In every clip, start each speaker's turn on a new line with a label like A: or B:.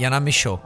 A: Jana Mišo.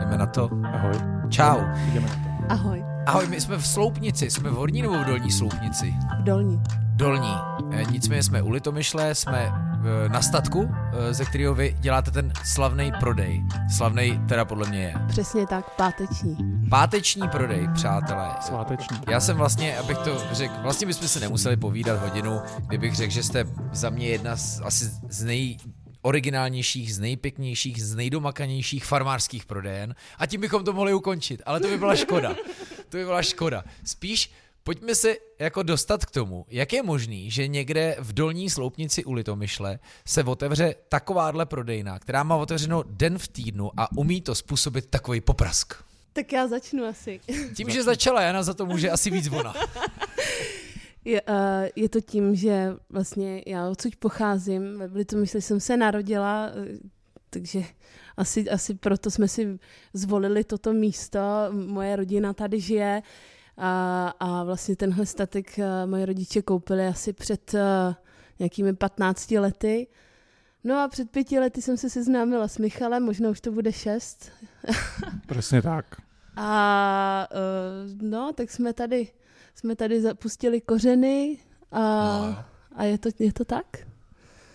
A: Jdeme na to.
B: Ahoj.
A: Čau.
B: Jdeme na to.
C: Ahoj.
A: Ahoj, my jsme v Sloupnici. Jsme v horní nebo v dolní Sloupnici?
C: V dolní.
A: Dolní. E, nicméně jsme u Litomyšle, jsme e, na statku, e, ze kterého vy děláte ten slavný prodej. Slavný teda podle mě je.
C: Přesně tak, páteční.
A: Páteční prodej, přátelé.
B: Sváteční.
A: Já jsem vlastně, abych to řekl, vlastně bychom se nemuseli povídat hodinu, kdybych řekl, že jste za mě jedna z asi z nej originálnějších, z nejpěknějších, z nejdomakanějších farmářských prodejen a tím bychom to mohli ukončit, ale to by byla škoda. To by byla škoda. Spíš pojďme se jako dostat k tomu, jak je možný, že někde v dolní sloupnici u Litomyšle se otevře takováhle prodejna, která má otevřeno den v týdnu a umí to způsobit takový poprask.
C: Tak já začnu asi.
A: Tím, že začala Jana, za to může asi víc ona.
C: Je, uh, je to tím, že vlastně já odsud pocházím, ve Litomyšli jsem se narodila, eh, takže asi, asi proto jsme si zvolili toto místo. Moje rodina tady žije a, a vlastně tenhle statek uh, moje rodiče koupili asi před uh, nějakými 15 lety. No a před pěti lety jsem se seznámila s Michalem, možná už to bude šest.
B: Přesně tak.
C: A uh, no, tak jsme tady, jsme tady zapustili kořeny a,
A: No.
C: a je, to, je to tak?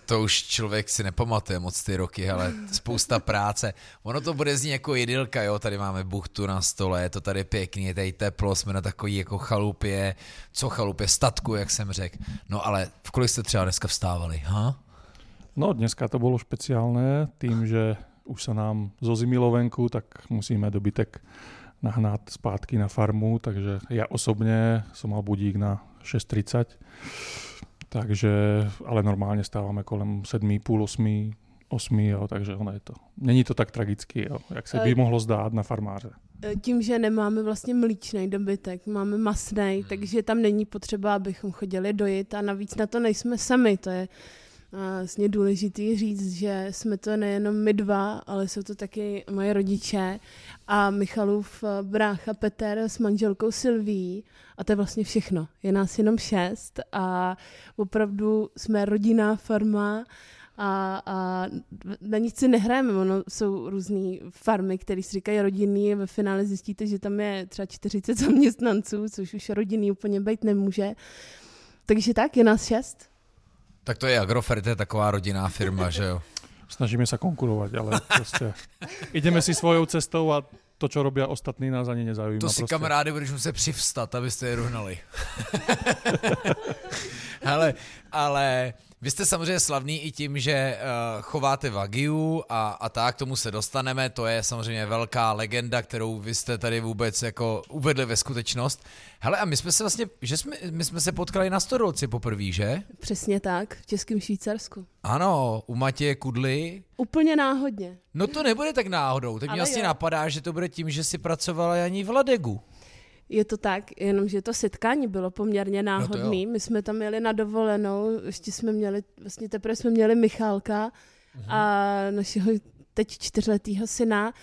A: To už člověk si nepamatuje moc ty roky, ale spousta práce. Ono to bude znít jako idylka, jo, tady máme buchtu na stole, je to tady pěkný, je tady teplo, jsme na takový jako chalupě, co chalupě, statku, jak jsem řekl. No ale v kolik jste třeba dneska vstávali, ha?
B: No dneska to bolo špeciálne tým, že už sa nám zozimilo venku, tak musíme dobytek nahnať zpátky na farmu, takže ja osobne som mal budík na 6.30, takže, ale normálne stávame kolem 7, půl 8, 8, jo, takže ono je to. Není to tak tragicky, jo, jak se by
C: Eh,
B: mohlo zdát na farmáře.
C: E, Tím, že nemáme vlastně mlíčný dobytek, máme masnej, takže tam není potřeba, abychom chodili dojit a navíc na to nejsme sami. To je vlastně důležitý říct, že jsme to nejenom my dva, ale jsou to taky moje rodiče a Michalův brácha Peter s manželkou Silví a to je vlastně všechno. Je nás jenom šest a opravdu jsme rodinná farma a, a na nic si nehrajeme. Ono jsou různé farmy, které si říkají rodinný a ve finále zjistíte, že tam je třeba 40 zaměstnanců, což už rodinný úplně být nemůže. Takže tak, je nás šest.
A: Tak to je Agrofert, to je taková rodinná firma, že jo?
B: Snažíme sa konkurovať, ale proste ideme si svojou cestou a to, čo robia ostatní, nás ani nezaujíma.
A: To si
B: proste.
A: kamarády budeš muset přivstat, abyste je dohnali. Hele, ale vy jste samozřejmě slavný i tím, že uh, chováte Wagyu a, a tak, k tomu se dostaneme, to je samozřejmě velká legenda, kterou vy jste tady vůbec jako uvedli ve skutečnost. Hele, a my jsme se vlastně, že jsme, my jsme se potkali na Stodolci poprvé, že?
C: Přesně tak, v Českém Švýcarsku.
A: Ano, u Matěje Kudly.
C: Úplně náhodně.
A: No to nebude tak náhodou, teď mě vlastně napadá, že to bude tím, že si pracovala Janí v Ladegu.
C: Je to tak, jenomže to setkání bylo poměrně
A: No
C: náhodný. My jsme tam jeli na dovolenou, ještě jsme měli, vlastně teprve jsme měli Michálka
A: Mhm.
C: a našeho teď čtyřletýho syna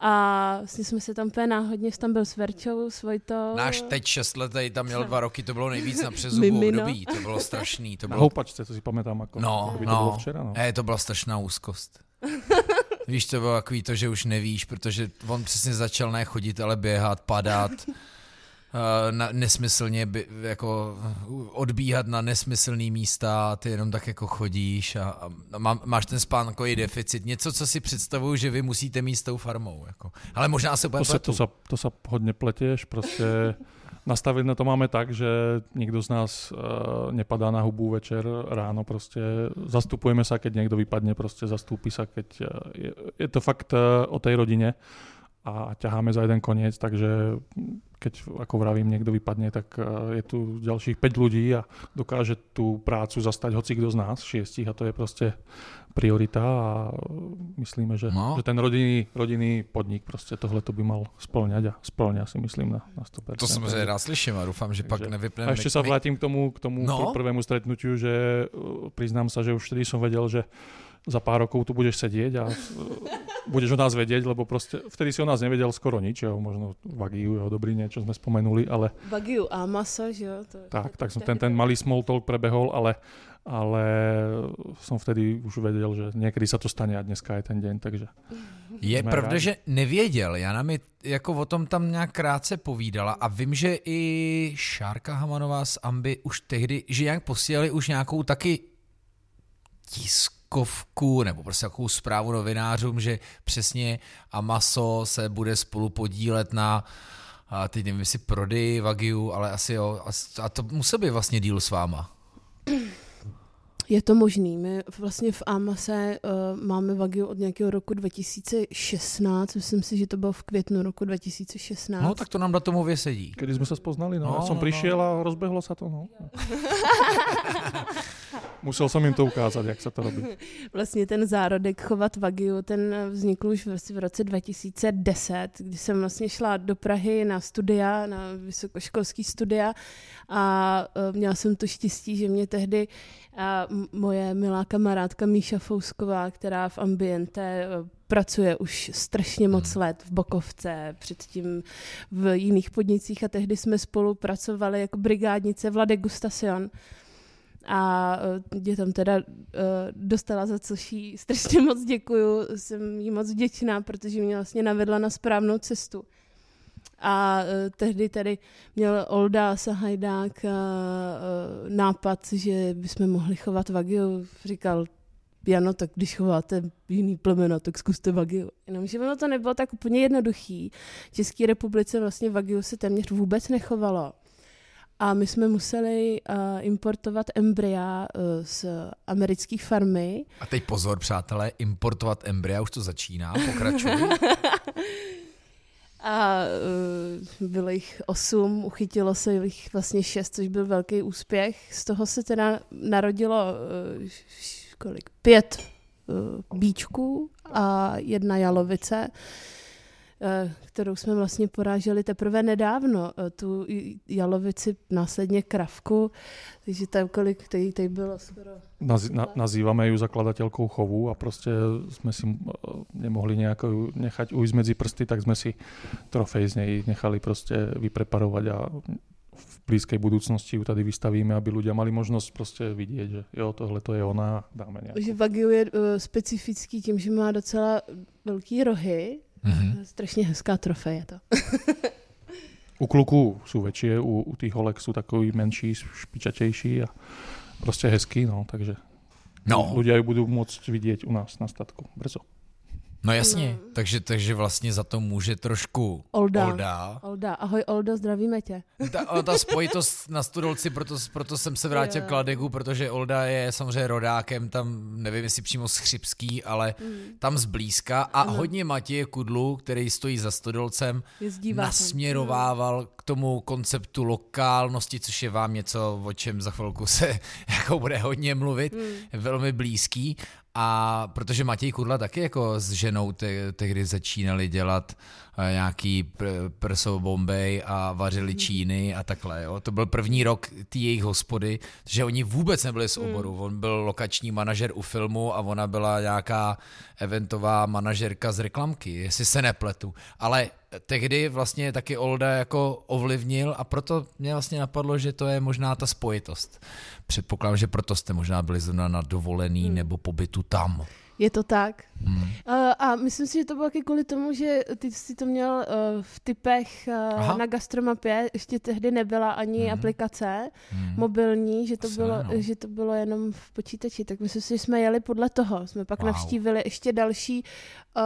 C: a vlastně jsme se tam úplně náhodně, tam byl s Verčou, s Vojtou.
A: Náš teď šestletý tam měl dva roky, to bylo nejvíc na přezubu
C: Mimino.
A: období, to bylo strašný. To
B: Na
A: bylo,
B: houpačce, to si pamätám, ako
A: no,
B: by to bolo
A: no,
B: včera. No.
A: E, to byla strašná úzkost. Víš, to bylo takový to, že už nevíš, protože on přesně začal ne chodit, ale běhat, padat, na, nesmyslně by, jako odbíhat na nesmyslný místa, ty jenom tak jako chodíš a, a má, máš ten spánkový deficit, něco, co si představuju, že vy musíte mít s tou farmou. Jako. Ale možná se
B: To sa, to, sa, to sa hodne pletieš, proste nastavené to máme tak, že nikto z nás uh, nepadá na hubu večer, ráno proste zastupujeme sa, keď niekto vypadne, proste zastúpi sa, keď je, je to fakt uh, o tej rodine a ťaháme za jeden koniec, takže keď, ako vravím, niekto vypadne, tak uh, je tu ďalších 5 ľudí a dokáže tú prácu zastať hoci kto z nás, šiestich a to je proste priorita a myslíme, že,
A: No.
B: že ten rodinný, rodinný podnik proste tohle to by mal splňať a splňa si myslím na, na 100%.
A: To samozřejmě rád slyším a doufám, že pak
B: Takže-
A: nevypneme.
B: A ešte sa vrátim k tomu, k tomu
A: No.
B: prvému stretnutiu, že uh, priznám sa, že už vtedy som vedel, že za pár rokov tu budeš sedieť a uh, budeš o nás vedieť, lebo proste vtedy si o nás nevedel skoro nič, jo, možno Vagiu, jo, dobrý niečo sme spomenuli, ale
C: Wagyu a maso, že jo? To,
B: tak, tak som ten, ten malý small talk prebehol, ale ale som vtedy už vedel, že niekedy sa to stane a dneska je ten deň, takže...
A: Je pravda, rádi. že nevěděl. Jana mi jako o tom tam nějak krátce povídala a vím, že i Šárka Hamanová z Amby už tehdy, že jak posílali už nějakou taky tiskovku nebo prostě takovou zprávu novinářům, že přesně Amaso se bude spolu podílet na a teď nevím, jestli prodej Wagyu, ale asi jo. A to musel být vlastně díl s váma.
C: Je to možný. My vlastně v Amase uh, máme Wagyu od nějakého roku 2016. Myslím si, že to bylo v květnu roku 2016.
A: No, tak to nám tomu sedí.
B: Kdy jsme se spoznali, no. no Já jsem no, přišel no. a rozbehlo se to, no. Musel jsem jim to ukázat, jak se to robí.
C: Vlastně ten zárodek chovat Wagyu, ten vznikl už v roce 2010, kdy jsem vlastně šla do Prahy na studia, na vysokoškolský studia a uh, měla jsem to štěstí, že mě tehdy a moje milá kamarádka Míša Fousková, která v Ambiente e, pracuje už strašně moc hmm. let v Bokovce, předtím v jiných podnicích a tehdy jsme spolupracovali jako brigádnice v La Degustacion a je tam teda uh, dostala za což jí strašně moc děkuju, jsem jí moc vděčná, protože mě vlastně navedla na správnou cestu. A uh, tehdy tady měl Olda Sahajdák uh, uh, nápad, že bychom mohli chovat Wagyu. Říkal, Jano, tak když chováte jiný plemena, tak zkuste Wagyu. Jenomže ono to nebylo tak úplně jednoduchý. V České republice vlastně Wagyu se téměř vůbec nechovalo. A my jsme museli uh, importovat embrya uh, z americké farmy.
A: A teď pozor, přátelé, importovat embrya, už to začíná, pokračuj.
C: A uh, bylo jich osm, uchytilo se jich vlastně šest, což byl velký úspěch. Z toho se teda narodilo uh, kolik? Pět uh, bíčků a jedna jalovice. Uh, kterou jsme vlastně poráželi teprve nedávno, eh, tu jalovici, následně kravku, takže tam kolik, tady, tady bylo skoro...
B: Naz, na, nazýváme ju zakladatelkou chovu a prostě jsme si eh, nemohli nějak nechat ujít mezi prsty, tak jsme si trofej z něj nechali prostě vypreparovat a v blízké budoucnosti ju tady vystavíme, aby ľudia mali možnost prostě vidět, že jo, tohle to je ona dáme nějakou.
C: Že Wagyu je uh, specifický tím, že má docela velký rohy, Mm-hmm. Strašně hezká trofej je to.
B: u kluků jsou větší, u, u těch holek jsou takový menší, špičatější a prostě hezký, no, takže no. lidé ji budou moct vidět u nás na statku brzo.
A: No jasně, no. Takže, takže vlastně za to může trošku Olda. Olda.
C: Olda. Ahoj Oldo, zdravíme tě.
A: Ta, ta spojitost na Studolci, proto, proto jsem se vrátil yeah. k Ladegu, protože Olda je samozřejmě rodákem, tam nevím jestli přímo z Chřipský, ale mm. tam zblízka a ano. hodně Matěje Kudlu, který stojí za Studolcem, nasměrovával mm. k tomu konceptu lokálnosti, což je vám něco, o čem za chvilku se jako bude hodně mluvit, mm. velmi blízký a protože Matěj Kudla taky jako s ženou te, tehdy začínali dělat uh, nějaký pr- prso Bombay a vařili mm. číny a takhle. Jo. To byl první rok té jejich hospody, že oni vůbec nebyli z oboru. Mm. On byl lokační manažer u filmu a ona byla nějaká eventová manažerka z reklamky, jestli se nepletu. Ale tehdy vlastně taky Olda jako ovlivnil a proto mě vlastně napadlo, že to je možná ta spojitost. Předpokládám, že proto jste možná byli zrovna na dovolený hmm. nebo pobytu tam.
C: Je to tak. Hmm. Uh, a myslím si, že to bylo taky kvůli tomu, že ty jsi to měl uh, v typech uh, na gastromapě, ještě tehdy nebyla ani hmm. aplikace hmm. mobilní, že to, Asi bylo, no. že to bylo jenom v počítači, tak myslím si, že jsme jeli podle toho. Jsme pak wow. navštívili ještě další, uh,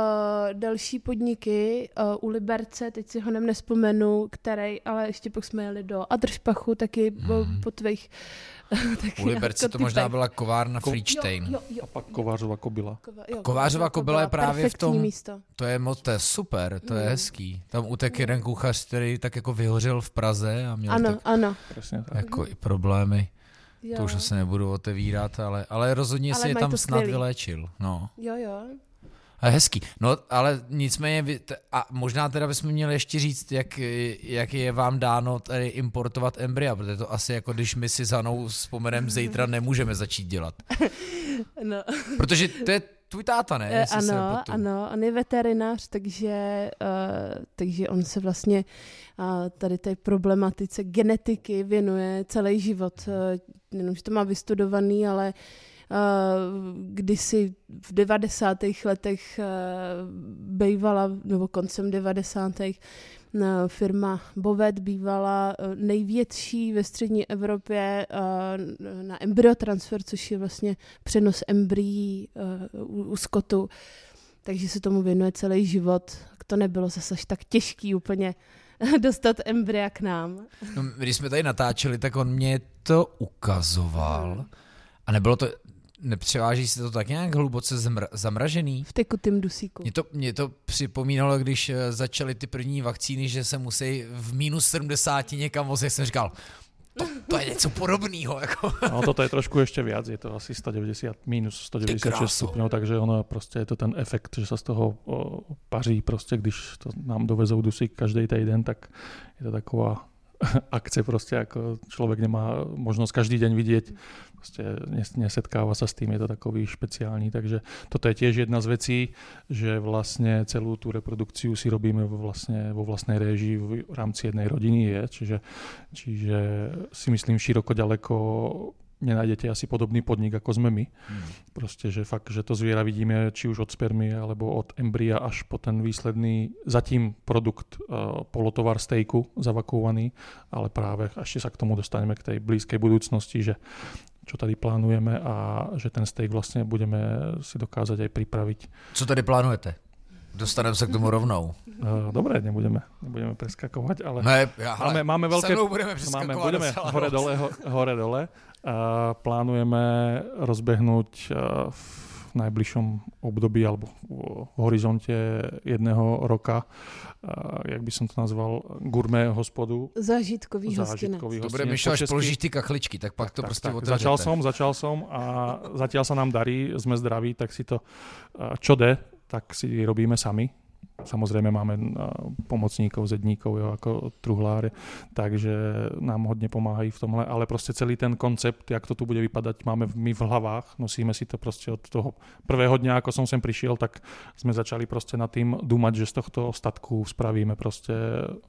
C: další podniky uh, u Liberce, teď si ho nem nespomenu, který, ale ještě pak jsme jeli do Adršpachu, taky hmm. po tvých
A: U Liberce to možná byla kovárna Ko-
C: jo.
B: A pak Kovářova kobila.
A: Kova, jo, Kovářova kobila je právě v tom... Místo. To je moc, to je super, to je mm. hezký. Tam utek jeden kuchař, který tak jako vyhořel v Praze a měl
C: ano,
A: tak,
C: ano.
A: jako mm. i problémy. Jo. To už asi nebudu otevírat, ale, ale rozhodně ale si je tam snad skvělý. vyléčil. No.
C: Jo, jo.
A: A hezký. No, ale nicméně, a možná teda bychom měli ještě říct, jak, jak je vám dáno tady importovat embrya, protože to asi jako když my si za Hanou vzpomenem zítra nemůžeme začít dělat.
C: No.
A: Protože to je tvůj táta, ne? Se
C: ano, ano, on je veterinář, takže, uh, takže on se vlastně uh, tady té problematice genetiky věnuje celý život. Uh, jenom, že to má vystudovaný, ale uh, kdysi v 90. letech uh, bejvala, nebo koncem 90. Uh, firma Bovet bývala uh, největší ve střední Evropě uh, na embryotransfer, což je vlastně přenos embryí u, u skotu. Takže se tomu věnuje celý život. To nebylo zase až tak těžký úplně dostat embrya k nám.
A: No, když jsme tady natáčeli, tak on mě to ukazoval. A nebylo to, nepřeváží se to tak nějak hluboce zmr- zamražený?
C: V tekutým dusíku.
A: Mě to, mě to připomínalo, když eh, začaly ty první vakcíny, že se musí v minus 70 někam vozit. Jsem říkal, to, to je něco podobného. Jako.
B: No toto je trošku ešte viac, je to asi 190 minus 196 stupňov, takže ono prostě je to ten efekt, že sa z toho o, paří prostě, když to nám dovezou dusík každý týden, tak je to taková akce prostě, ako človek nemá možnosť každý deň vidieť, prostě nesetkáva sa s tým, je to takový špeciální, takže toto je tiež jedna z vecí, že vlastne celú tú reprodukciu si robíme vo, vlastne, vo vlastnej réžii v rámci jednej rodiny je, čiže, čiže si myslím široko ďaleko nenájdete asi podobný podnik, ako sme my. Hmm. Proste, že fakt, že to zviera vidíme či už od spermy, alebo od embria až po ten výsledný zatím produkt uh, polotovar stejku zavakovaný, ale práve ešte sa k tomu dostaneme k tej blízkej budúcnosti, že čo tady plánujeme a že ten steak vlastne budeme si dokázať aj pripraviť.
A: Co tady plánujete? Dostaneme se k tomu rovnou.
B: Uh, dobre, nebudeme, nebudeme preskakovať, ale
A: ne, já,
B: máme, máme veľké...
A: budeme
B: máme, budeme hore dole, ho, hore dole. Uh, plánujeme rozbehnúť uh, v najbližšom období alebo v horizonte jedného roka, jak by som to nazval, gurmé hospodu.
C: Zážitkový,
B: Zážitkový
A: hostinec. To bude myšlo, až položíš ty kachličky, tak pak to
B: tak,
A: prostě
B: tak, Začal som, začal som a zatiaľ sa nám darí, sme zdraví, tak si to, čo de, tak si robíme sami. Samozrejme máme pomocníkov, zedníkov, jo, ako truhláre, takže nám hodne pomáhají v tomhle, ale prostě celý ten koncept, jak to tu bude vypadať, máme my v hlavách, nosíme si to prostě od toho prvého dňa, ako som sem prišiel, tak sme začali prostě nad tým dumať, že z tohto statku spravíme prostě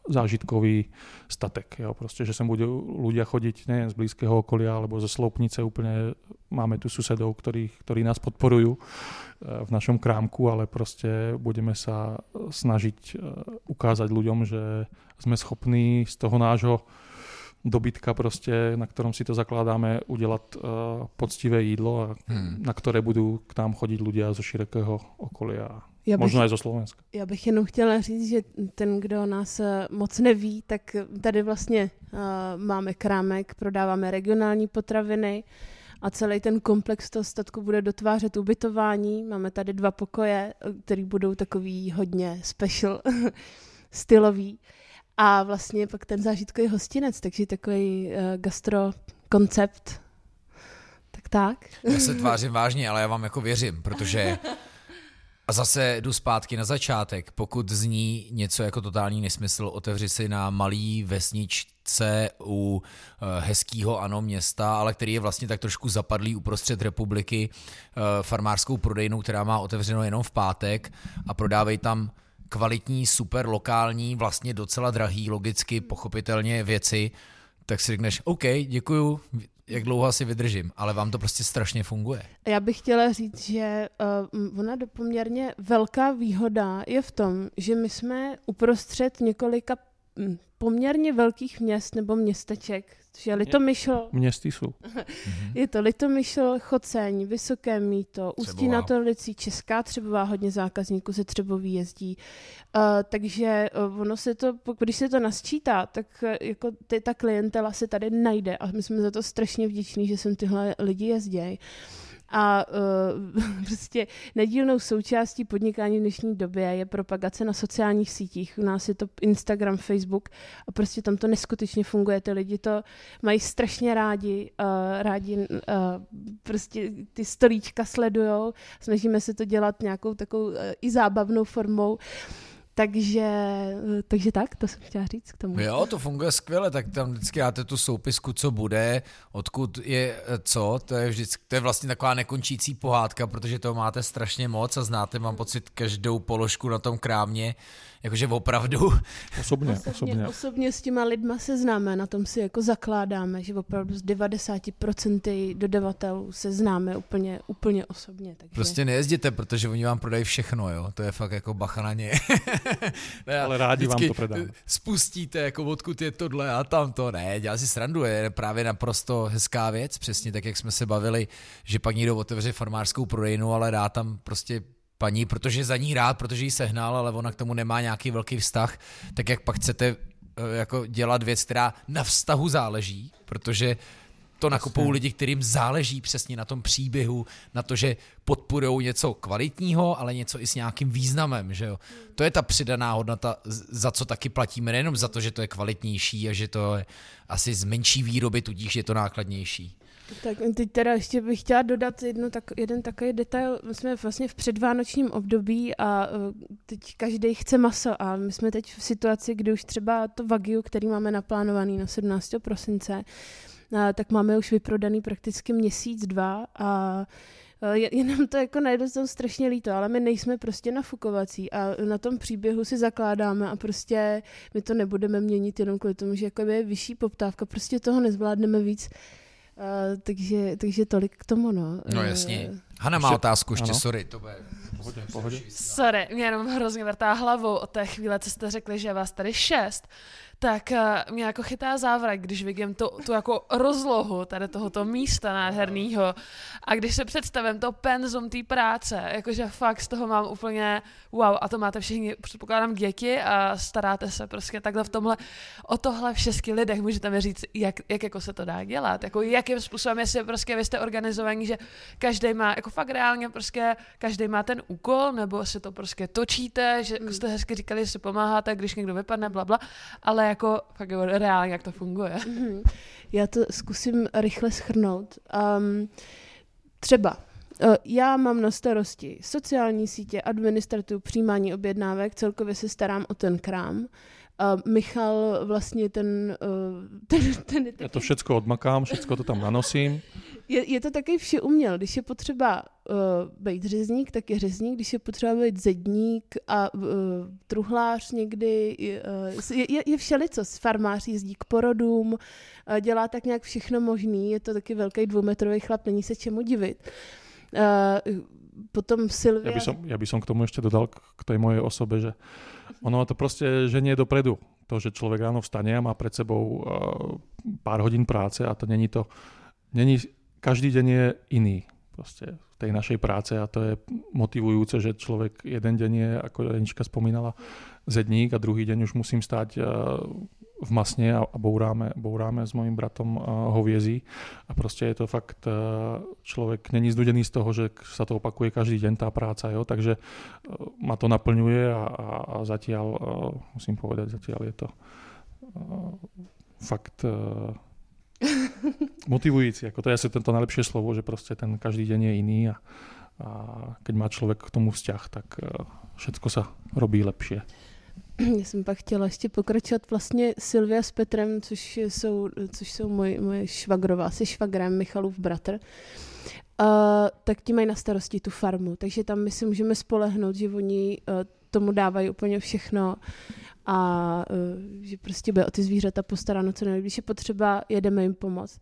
B: zážitkový statek, jo, prostě, že sem budú ľudia chodiť ne z blízkeho okolia, alebo ze Sloupnice úplne, máme tu susedov, ktorí, ktorí nás podporujú v našom krámku, ale prostě budeme sa snažiť ukázať ľuďom, že sme schopní z toho nášho dobytka prostě, na ktorom si to zakládáme, udělat uh, poctivé jídlo, a hmm. na které budou k nám chodit ľudia zo širokého okolia. Já bych, možno i zo Slovenska.
C: Já bych jenom chtěla říct, že ten, kdo nás moc neví, tak tady vlastně uh, máme krámek, prodáváme regionální potraviny, a celý ten komplex toho statku bude dotvářet ubytování. Máme tady dva pokoje, které budou takový hodně special, stylový. A vlastně pak ten zážitkový hostinec, takže takový uh, gastro koncept. Tak tak.
A: Já se tvářím vážně, ale já vám jako věřím, protože a zase jdu zpátky na začátek. Pokud zní něco jako totální nesmysl, otevři si na malý vesničce u eh, hezkého ano města, ale který je vlastně tak trošku zapadlý uprostřed republiky eh, farmářskou prodejnou, která má otevřeno jenom v pátek a prodávají tam kvalitní, super lokální, vlastně docela drahý, logicky, pochopitelně věci, tak si řekneš, OK, děkuju, jak dlouho asi vydržím, ale vám to prostě strašně funguje.
C: Já bych chtěla říct, že uh, ona poměrně velká výhoda je v tom, že my jsme uprostřed několika poměrně velkých měst nebo městeček, je Litomyšl.
B: Městy jsou.
C: je to Litomyšl, Choceň, Vysoké Míto, Ústí nad Orlicí, Česká Třebová, hodně zákazníků se Třebový jezdí. Uh, takže uh, ono se to, když se to nasčítá, tak uh, jako ty, ta klientela se tady najde a my jsme za to strašně vděční, že sem tyhle lidi jezdí a uh, prostě nedílnou součástí podnikání v dnešní době je propagace na sociálních sítích. U nás je to Instagram, Facebook a prostě tam to neskutečně funguje. Ty lidi to mají strašně rádi, uh, rádi uh, prostě ty stolíčka sledujou. Snažíme se to dělat nějakou takovou uh, i zábavnou formou. Takže, takže tak, to jsem chtěla říct k tomu.
A: Jo, to funguje skvěle, tak tam vždycky dáte tu soupisku, co bude, odkud je co, to je vždycky, to je vlastně taková nekončící pohádka, protože toho máte strašně moc a znáte, mám pocit, každou položku na tom krámě, jakože opravdu.
B: Osobně,
C: osobně.
B: osobně.
C: Osobně s těma lidma se známe, na tom si jako zakládáme, že opravdu z 90% dodavatelů se známe úplně, úplně osobně. Takže...
A: Prostě nejezděte, protože oni vám prodají všechno, jo, to je fakt jako bacha na ně.
B: Ale rádi vám to predám.
A: Spustíte, jako odkud je tohle a tamto, ne, dělá si srandu, je právě naprosto hezká věc, přesně tak, jak jsme se bavili, že pak někdo otevře farmářskou prodejnu, ale dá tam prostě paní, protože za ní rád, protože ji sehnal, ale ona k tomu nemá nějaký velký vztah, tak jak pak chcete eh, jako dělat věc, která na vztahu záleží, protože to nakupují lidi, kterým záleží přesně na tom příběhu, na to, že podporují něco kvalitního, ale něco i s nějakým významem, že jo. To je ta přidaná hodnota, za co taky platíme, nejenom za to, že to je kvalitnější a že to je asi z menší výroby, tudíž je to nákladnější.
C: Tak teď teda ještě bych chtěla dodat jedno, tak, jeden takový detail. My jsme vlastně v předvánočním období a uh, teď každý chce maso a my jsme teď v situaci, kdy už třeba to Wagyu, který máme naplánovaný na 17. prosince, uh, tak máme už vyprodaný prakticky měsíc, dva a je, je nám to jako najednou strašně líto, ale my nejsme prostě nafukovací a na tom příběhu si zakládáme a prostě my to nebudeme měnit jenom kvůli tomu, že jako je vyšší poptávka, prostě toho nezvládneme víc. Uh, takže, takže tolik k tomu, no.
A: No jasně. Uh, Hanna má otázku ještě, ano. sorry, to bude...
B: Pohodě, pohodě.
D: Sorry, mě jenom hrozně vrtá hlavou od té chvíle, co jste řekli, že je vás tady šest tak uh, mě jako chytá závrat, když vidím tu, tu jako rozlohu tady tohoto místa nádherného a když se představím to penzum té práce, jakože fakt z toho mám úplně wow. A to máte všichni, předpokládám, děti a staráte se prostě takhle v tomhle o tohle v šesti lidech, můžete mi říct, jak, jak jako se to dá dělat, jako jakým způsobem, jestli prostě vy jste organizovaní, že každý má, jako fakt reálně prostě každý má ten úkol, nebo si to prostě točíte, že jako jste hezky říkali, že si pomáháte, když někdo vypadne, bla, bla. Ale jako fakt reálně, jak to funguje. Mm-hmm.
C: Já to zkusím rychle schrnout. Um, třeba uh, já mám na starosti sociální sítě, administrativu, přijímání objednávek, celkově se starám o ten krám. Uh, Michal vlastně ten, uh, ten, ten, ten...
B: Já to všecko odmakám, všecko to tam nanosím.
C: Je, je to taky vše uměl. Když je potřeba uh, být řezník, tak je řezník. Když je potřeba být zedník a uh, truhlář někdy, uh, je, je, je všelico. Farmář jezdí k porodům, uh, dělá tak nějak všechno možný. Je to taky velký dvoumetrový chlap, není se čemu divit. Uh, potom Silvia...
B: Ja by, som, ja by som k tomu ešte dodal k tej mojej osobe, že ono to proste ženie dopredu. To, že človek ráno vstane a má pred sebou uh, pár hodín práce a to není to, není každý deň je iný proste v tej našej práce a to je motivujúce, že človek jeden deň je, ako Janička spomínala, zedník a druhý deň už musím stať v masne a, bouráme, bouráme s mojím bratom hoviezí a proste je to fakt, človek není znudený z toho, že sa to opakuje každý deň tá práca, jo? takže ma to naplňuje a, a, a zatiaľ, musím povedať, zatiaľ je to fakt motivující. Jako to je asi to najlepšie slovo, že prostě ten každý deň je iný a, a keď má člověk k tomu vzťah, tak všetko se robí lepšie.
C: Já jsem pak chtěla ještě pokračovat vlastně Silvia s Petrem, což jsou, což jsou moje, moje švagrová se švagrem Michalův bratr. Uh, tak ti mají na starosti tu farmu, takže tam my si můžeme spolehnout, že oni uh, tomu dávají úplně všechno a uh, že prostě bude o ty zvířata postaráno co nejvíc. Když je potřeba, jedeme jim pomoct.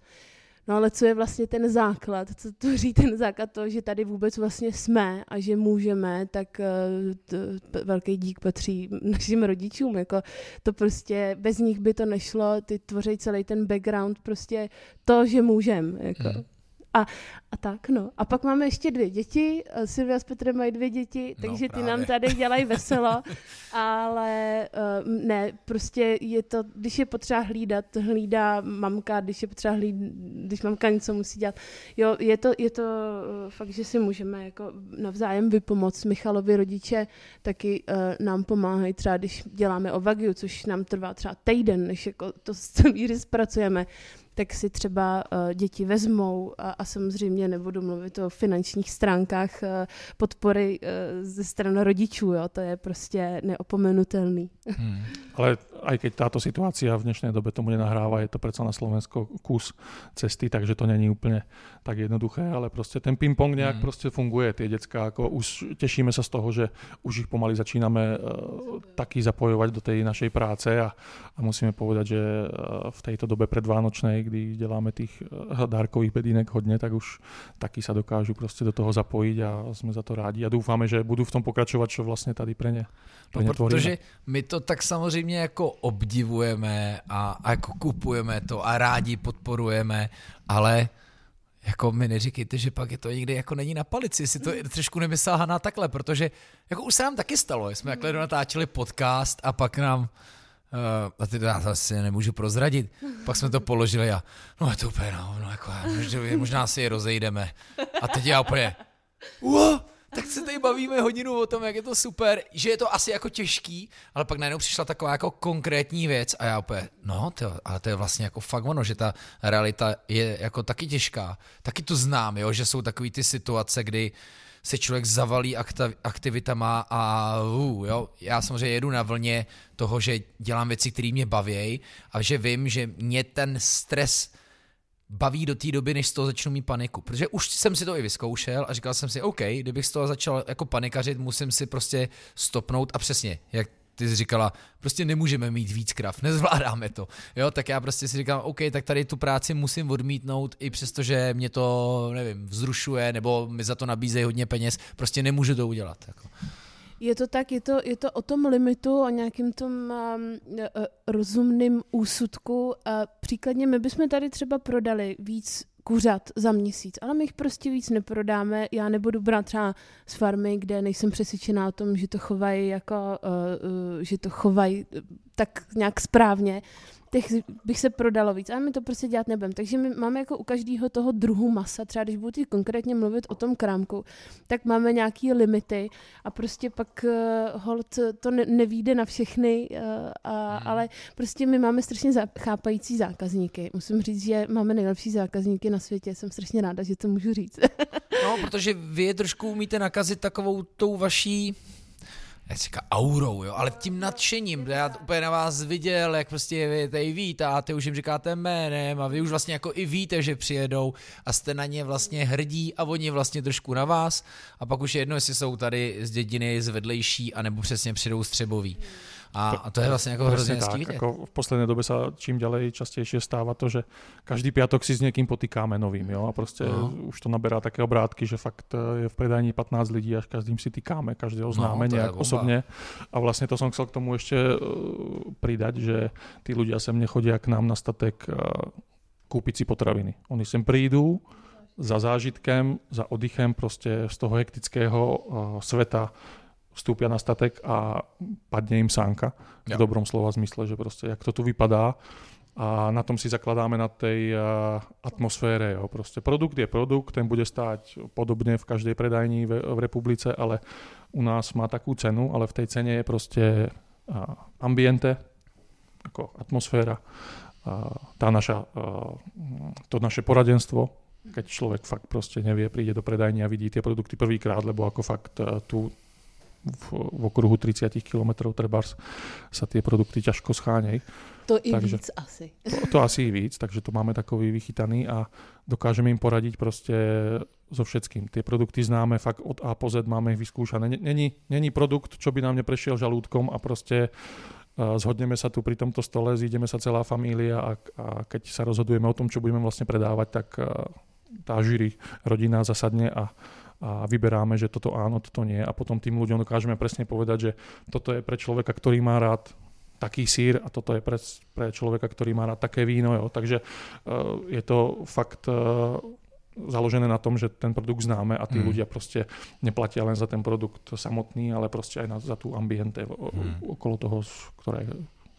C: No ale co je vlastně ten základ, co tvoří ten základ toho, že tady vůbec vlastně jsme a že můžeme, tak to, velký dík patří našim rodičům, jako to prostě, bez nich by to nešlo, ty tvoří celý ten background, prostě to, že můžeme, jako. Hmm. A, a tak, no. A pak máme ještě dvě děti. Silvia s Petrem mají dvě děti, no, takže no, ty nám tady dělají veselo. ale uh, ne, prostě je to, když je potřeba hlídat, hlídá mamka, když je potřeba hlídat, když mamka něco musí dělat. Jo, je to, je to uh, fakt, že si můžeme jako navzájem vypomoct. Michalovi rodiče taky uh, nám pomáhají třeba, když děláme o Vagiu, což nám trvá třeba týden, než jako to celý zpracujeme tak si třeba uh, děti vezmou a, a samozřejmě nebudu mluvit o finančních stránkách uh, podpory uh, ze strany rodičů, jo, to je prostě neopomenutelný. Hmm.
B: Ale aj keď táto situácia v dnešnej dobe tomu nenahráva, je to predsa na Slovensko kus cesty, takže to není úplne tak jednoduché, ale prostě ten ping-pong nejak hmm. prostě funguje. Tie decka, ako už tešíme sa z toho, že už ich pomaly začíname uh, taky zapojovať do tej našej práce a, a musíme povedať, že uh, v tejto dobe predvánočnej, kdy děláme tých uh, dárkových bedínek hodně, tak už taky sa dokážu prostě do toho zapojiť a sme za to rádi a doufáme, že budú v tom pokračovať, čo vlastně tady pre ně, pre
A: no, protože my to tak samozřejmě jako obdivujeme a, a jako kupujeme to a rádi podporujeme, ale jako mi neříkejte, že pak je to někdy jako není na palici, si to trošku nemyslel Hana takhle, protože jako už se nám taky stalo, jsme takhle natáčeli podcast a pak nám uh, a ty já zase nemůžu prozradit. Pak jsme to položili a no je to úplně no, no jako, možná, možná si je rozejdeme. A teď já úplně, Uo, tak se tady bavíme hodinu o tom, jak je to super, že je to asi jako těžký, ale pak najednou přišla taková jako konkrétní věc a já opět, no, to, ale to je vlastně jako fakt ono, že ta realita je jako taky těžká. Taky to znám, jo, že jsou takové ty situace, kdy se člověk zavalí aktivitama a uh, jo, já samozřejmě jedu na vlně toho, že dělám věci, které mě baví a že vím, že mě ten stres baví do té doby, než z toho začnu mít paniku. Protože už jsem si to i vyzkoušel a říkal jsem si, OK, kdybych z toho začal jako panikařit, musím si prostě stopnout a přesně, jak ty jsi říkala, prostě nemůžeme mít víc krav, nezvládáme to. Jo, tak já prostě si říkám, OK, tak tady tu práci musím odmítnout, i přesto, že mě to, nevím, vzrušuje, nebo mi za to nabízejí hodně peněz, prostě nemůžu to udělat. Jako.
C: Je to tak, je to, je to o tom limitu, o nějakým tom um, rozumným úsudku. Uh, příkladně my bychom tady třeba prodali víc kuřat za měsíc, ale my jich prostě víc neprodáme. Já nebudu brát třeba z farmy, kde nejsem přesvědčená o tom, že to chovají jako, uh, uh, že to chovají tak nějak správně těch bych se prodalo víc, ale my to prostě dělat nebudeme. Takže my máme jako u každého toho druhu masa, třeba když budu konkrétně mluvit o tom krámku, tak máme nějaké limity a prostě pak uh, hold to ne, nevíde na všechny, uh, a, hmm. ale prostě my máme strašně za, chápající zákazníky. Musím říct, že máme nejlepší zákazníky na světě, jsem strašně ráda, že to můžu říct.
A: no, protože vy je trošku umíte nakazit takovou tou vaší jak říká, aurou, jo, ale tím nadšením, já úplně na vás viděl, jak prostě vy tady vítáte, už jim říkáte jménem a vy už vlastně jako i víte, že přijedou a jste na ně vlastně hrdí a oni vlastně trošku na vás a pak už je jedno, jestli jsou tady z dědiny z vedlejší, anebo přesně přijdou z Třebový. A, a to je vlastně jako hrozně tak,
B: jako v poslední době se čím ďalej častěji stává to, že každý piatok si s někým potýkáme novým, jo, a prostě no. už to naberá také obrátky, že fakt eh, je v predajní 15 lidí a každým si týkáme, každého no, známe no, nějak osobně. A vlastně to jsem chcel k tomu ještě uh, pridať, že ty ľudia sem nechodí k nám na statek uh, koupit si potraviny. Oni sem přijdou za zážitkem, za oddychem prostě z toho hektického uh, sveta vstúpia na statek a padne im sánka. V dobrom slova zmysle, že prostě jak to tu vypadá a na tom si zakladáme na tej uh, atmosfére. Jo. Prostě produkt je produkt, ten bude stáť podobně v každé predajní v, v republice, ale u nás má takú cenu, ale v tej cene je prostě uh, ambiente, jako atmosféra, uh, tá naša, to naše poradenstvo, keď člověk fakt prostě nevie, príde do predajní a vidí tie produkty prvýkrát, lebo ako fakt tu v, v okruhu 30 km trebárs sa tie produkty ťažko schánějí.
C: To i takže, víc asi.
B: To, to asi i víc, takže to máme takový vychytaný a dokážeme im poradiť prostě so všetkým. Tie produkty známe fakt od A po Z, máme ich vyskúšané. Není, není produkt, čo by nám neprešiel žalúdkom a prostě uh, zhodneme sa tu pri tomto stole, zídeme sa celá família a, a keď sa rozhodujeme o tom, čo budeme vlastne predávať, tak uh, tá žíry rodina zasadne a a vyberáme, že toto áno, toto nie a potom tým ľuďom dokážeme presne povedať, že toto je pre človeka, ktorý má rád taký sír a toto je pre, pre človeka, ktorý má rád také víno. Jo. Takže uh, je to fakt uh, založené na tom, že ten produkt známe a tí mm. ľudia prostě neplatia len za ten produkt samotný, ale prostě aj na, za tu ambiente mm. okolo toho, ktorá je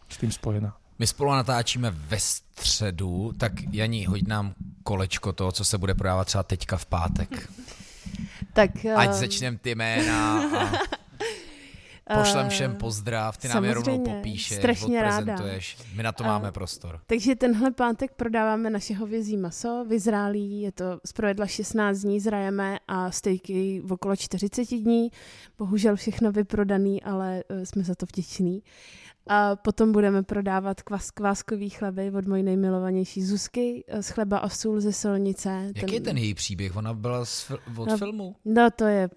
B: s tým spojená.
A: My spolu natáčíme ve středu, tak Janí, hoď nám kolečko toho, co se bude prodávat třeba teďka v pátek.
C: Tak,
A: Ať uh... začneme ty jména. A... Pošlem všem pozdrav, ty nám je rovnou popíšeš,
C: strašně ráda.
A: My na to
C: A-
A: máme prostor.
C: Takže tenhle pátek prodáváme naše hovězí maso, vyzrálý, je to zpravidla 16 dní zrajeme a stejky v okolo 40 dní. Bohužel všechno vyprodaný, ale eh, jsme za to vděční. A potom budeme prodávat kvas, kváskový chleby od mojí nejmilovanější Zuzky eh, z chleba a sůl ze Solnice.
A: Jaký je ten její příběh? Ona byla z, od
C: No,
A: filmu?
C: No to je,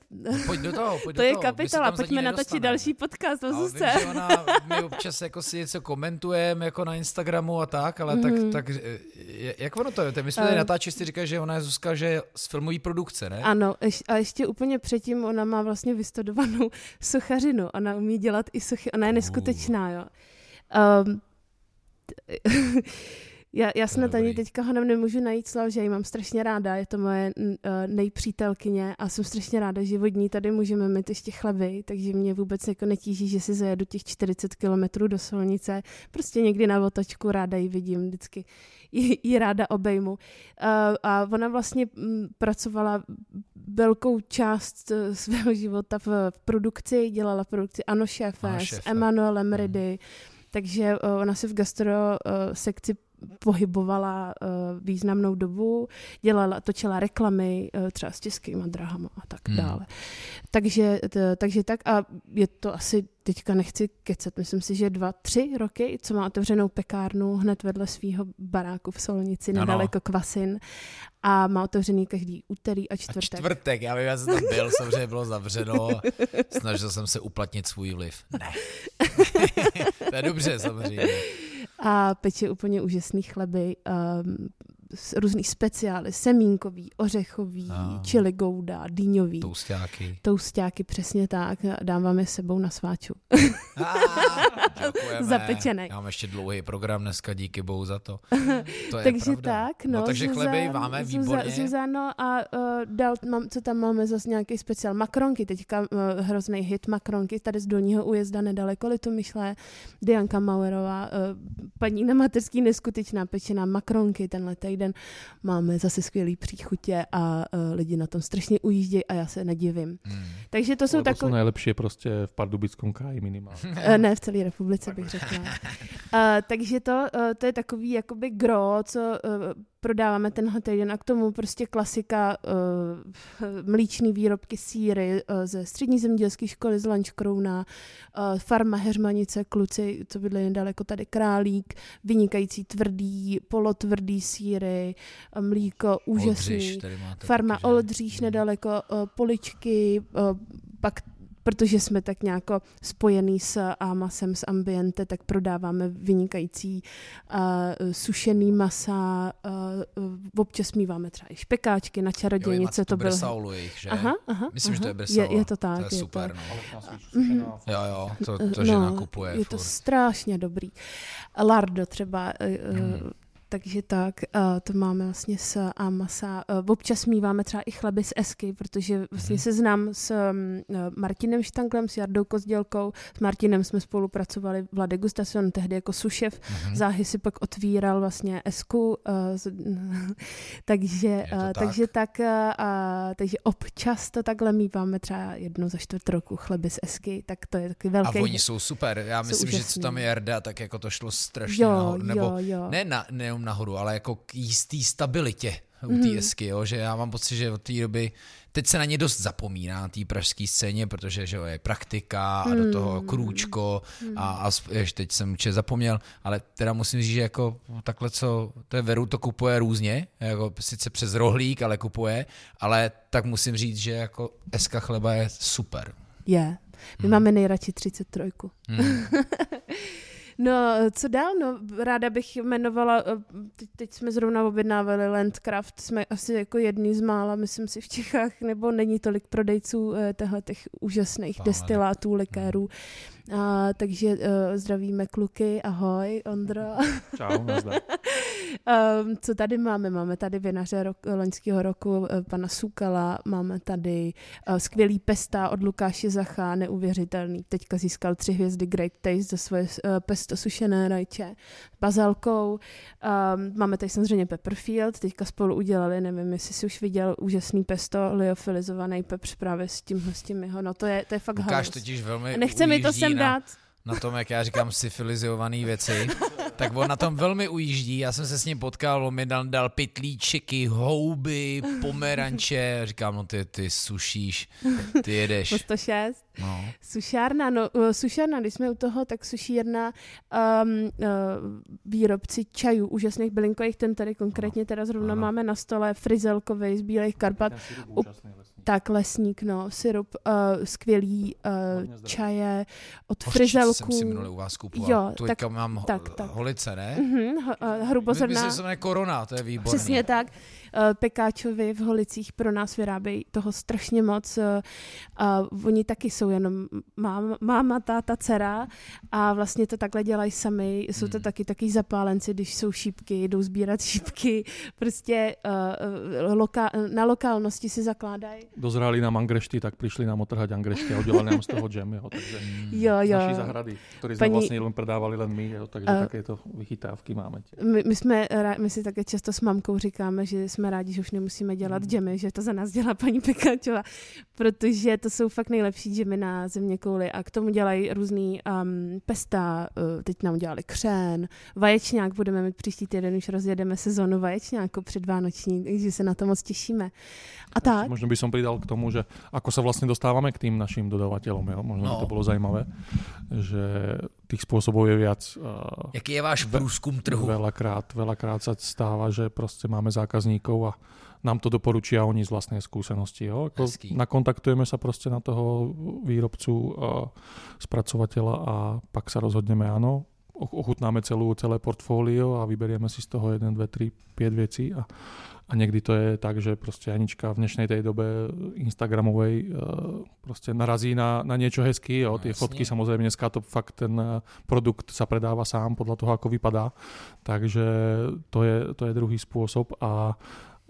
A: Pojď do toho, pojď
C: to
A: do
C: je
A: toho.
C: kapitola, pojďme natočit další podcast o Zuzce.
A: vím, že ona, my občas jako si něco komentujeme jako na Instagramu a tak, ale tak,
C: Mhm.
A: tak eh, jak ono to je? My jsme tady
C: Eh.
A: natáčeli, jsi říkal, že ona je Zuzka, že je z filmové produkce, ne?
C: Ano, a ještě úplně předtím ona má vlastně vystudovanou sochařinu. Ona umí dělat i sochy, ona je neskutečná, jo. Um, já, já snad ani teďka ho nemůžu najít slav, že ji mám strašně ráda, je to moje uh, nejpřítelkyně a jsem strašně ráda, že od ní tady můžeme mít ještě chleby, takže mě vůbec jako netíží, že si zajedu těch 40 kilometrů do Solnice, prostě někdy na otočku ráda ji vidím, vždycky ji, ji ráda obejmu. Uh, a ona vlastně mm, pracovala velkou část eh, svého života v, v produkci, dělala produkci Ano šéfe,
A: Ano,
C: s
A: šéfe.
C: Emanuelem Ridy, takže eh, ona se v gastro eh, sekci pohybovala uh, významnou dobu, dělala, točila reklamy uh, třeba s českýma drahama a tak
A: Hmm.
C: dále. Takže, t, takže tak a je to asi, teďka nechci kecat, myslím si, že dva, tři roky, co má otevřenou pekárnu hned vedle svého baráku v Solnici,
A: Ano.
C: nedaleko Kvasin a má otevřený každý úterý a
A: A
C: čtvrtek.
A: čtvrtek, já vím, já jsem tam byl, samozřejmě bylo zavřeno, snažil jsem se uplatnit svůj vliv. Ne. to je dobře, samozřejmě.
C: A peče úplně úžasný chleby, um, různý speciály, semínkový, ořechový,
A: Ah.
C: čili gouda, dýňový.
A: Toustáky.
C: Toustáky, přesně tak. Dám vám je sebou na sváču.
A: Děkujeme.
C: Zapečenej.
A: Já mám ještě dlouhý program dneska, díky bohu za to. to je
C: takže
A: pravda.
C: tak, no.
A: no takže
C: Zuzan-
A: chleby máme, výborně.
C: Zuza, Zuzano a uh, dal, mám, co tam máme zase nějaký speciál. Makronky, teďka uh, hrozný hit makronky, tady z Dolního újezda nedaleko Litomyšle. Dianka Mauerová, uh, paní na mateřský neskutečná pečená makronky tenhle týden. Máme zase skvělý příchutě a uh, lidi na tom strašně ujíždějí a já se nedivím.
A: Hmm.
C: Takže to jsou
B: Lebo
C: takové...
B: najlepšie proste v Pardubickom kraji minimálne.
C: Eh, Ne, v celé republice bych řekla. Uh, takže to, uh, to je takový jakoby gro, co uh, prodáváme tenhle týden a k tomu prostě klasika uh, mlíčný výrobky, síry uh, ze střední zemědělské školy z Lančkrouna, uh, farma Heřmanice, kluci, co bydli nedaleko tady Králík, vynikající tvrdý, polotvrdý síry, uh, mlíko úžasný.
A: Oldřiš
C: Farma
A: taky, že?
C: Oldříž nedaleko, uh, poličky, uh, pak protože jsme tak nějak spojený s Amasem, s Ambiente, tak prodáváme vynikající uh, sušený masa, uh, občas míváme třeba i špekáčky na
A: Jo,
C: čarodějnice,
A: to
C: to byl...
A: Brsaulu jejich, že?
C: Aha, aha,
A: Myslím, že to je
C: aha.
A: Brsaula.
C: Je, je to tak.
A: To je
C: je
A: super,
C: to,
A: no. Jo, jo, to, to žena kupuje
C: je to
A: furt.
C: strašně dobrý. Lardo třeba, uh,
A: Hmm.
C: Takže tak, uh, to máme vlastně s Amasa. Uh, občas míváme třeba i chleby z Esky, protože vlastně
A: Mhm.
C: se znám s um, Martinem Štanglem, s Jardou Kozdělkou. S Martinem jsme spolupracovali v La Degustation, tehdy jako sušef.
A: Mhm.
C: Záhy si pak otvíral vlastně Esku, takže,
A: tak.
C: takže tak, uh, takže občas to takhle míváme třeba jednou za čtvrt roku chleby z Esky, tak to je taky
A: A
C: velký...
A: oni jsou super. Já myslím, že co tam je Jarda, tak jako to šlo strašně
C: jo,
A: nahoru. Nebo
C: jo, jo.
A: ne na, nejenom nahoru, ale jako k jistý stabilitě u té
C: Mhm.
A: esky, jo, že já mám pocit, že od té doby, teď se na ně dost zapomíná, na té pražské scéně, protože že jo, je praktika a do toho
C: Mm.
A: krůčko a, a sp- jež teď jsem určitě zapomněl, ale teda musím říct, že jako takhle co, to je Veru to kupuje různě, jako sice přes rohlík, ale kupuje, ale tak musím říct, že jako eska chleba je super.
C: Je. My
A: Hmm.
C: máme nejradši 33.
A: Hmm.
C: No, co dál? No, ráda bych jmenovala, eh, teď, teď jsme zrovna objednávali Landcraft, jsme asi jako jedný z mála, myslím si, v Čechách, nebo není tolik prodejců eh, těchto těch úžasných
A: Fále.
C: destilátů, likérů. A, takže uh, zdravíme kluky, ahoj, Ondro.
B: Čau.
C: Um, co tady máme? Máme tady vinaře rok, loňského roku eh, pana Sukala, máme tady uh, skvělý pesta od Lukáše Zacha, neuvěřitelný. Teďka získal tři hvězdy Great Taste za svoje uh, pesto sušené rajče s bazalkou. Um, máme tady samozřejmě Pepperfield, teďka spolu udělali, nevím, jestli jsi už viděl úžasný pesto, liofilizovaný pepř právě s tímhle, s tím jeho, no to je, to je fakt
A: Lukáš totiž velmi
C: Nechce mi to sem
A: na,
C: dát.
A: na tom, jak já říkám, syfilizované věci, tak on na tom velmi ujíždí. Já jsem se s ním potkal, on mi dal, dal pytlíčeky, houby, pomeranče. Říkám, no ty, ty sušíš, ty
C: Po
A: jedeš.
C: 106.
A: No.
C: Sušárna, no, uh, sušárna, když jsme u toho, tak sušírna um, uh, výrobci čajů, úžasných bylinkových, ten tady konkrétně teda zrovna
A: Ano.
C: máme na stole, frizelkový z Bílých Karpat, U- tak lesník, no, syrup, uh, skvělý uh, čaje od
A: Hořčici jsem
C: frizelků.
A: si minule u vás kupoval.
C: Jo,
A: tu
C: tak-
A: mám ho,
C: tak, tak.
A: holice, ne?
C: Mhm, ho- uh, hrubozrná.
A: Myslím, že se jmenuje Korona, to je výborný.
C: Přesně tak. Eh, Pekáčovi v Holicích pro nás vyrábějí toho strašně moc. A oni taky jsou jenom máma, máma táta, dcera a vlastně to takhle dělají sami. Jsou to
A: Hmm.
C: taky taky zapálenci, když jsou šípky, jdou sbírat šípky. Prostě uh, loka, na lokálnosti si zakládají.
B: Dozráli nám angrešty, tak prišli nám otrhať angrešty a udělali nám z toho džem, jo, takže
C: Jo,
B: z
C: jo.
B: naší zahrady, ktorý sme
C: Paní-
B: vlastne len predávali len my, jo, takže
C: A-
B: takéto vychytávky máme.
C: My, my, jsme, my si také často s mamkou říkáme, že jsme rádi, že už nemusíme dělat džemy, že to za nás dělá paní Pekáčová, protože to jsou fakt nejlepší džemy na země kouli a k tomu dělají různý um, pesta, uh, teď nám dělali křén, vaječňák, budeme mít příští týden, už rozjedeme sezónu vaječňáku předvánoční, takže se na to moc těšíme. A tak,
B: Možno by som pridal k tomu, že ako sa vlastne dostávame k tým našim dodavateľom, jo? možno
A: No.
B: by to bolo zaujímavé, že tých spôsobov je viac. Uh,
A: Jaký je váš průzkum trhu?
B: Veľakrát, veľakrát sa stáva, že proste máme zákazníkov a nám to doporučia oni z vlastnej skúsenosti. Jo? Ako nakontaktujeme sa proste na toho výrobcu, a spracovateľa a pak sa rozhodneme áno, och- ochutnáme celú, celé portfólio a vyberieme si z toho 1, 2, 3, 5 vecí a, a niekdy to je tak, že proste Anička v dnešnej tej dobe Instagramovej e, proste narazí na, na niečo hezký, jo?
A: No,
B: tie
A: jasne.
B: fotky samozrejme dneska to fakt ten e, produkt sa predáva sám podľa toho, ako vypadá, takže to je, to je druhý spôsob a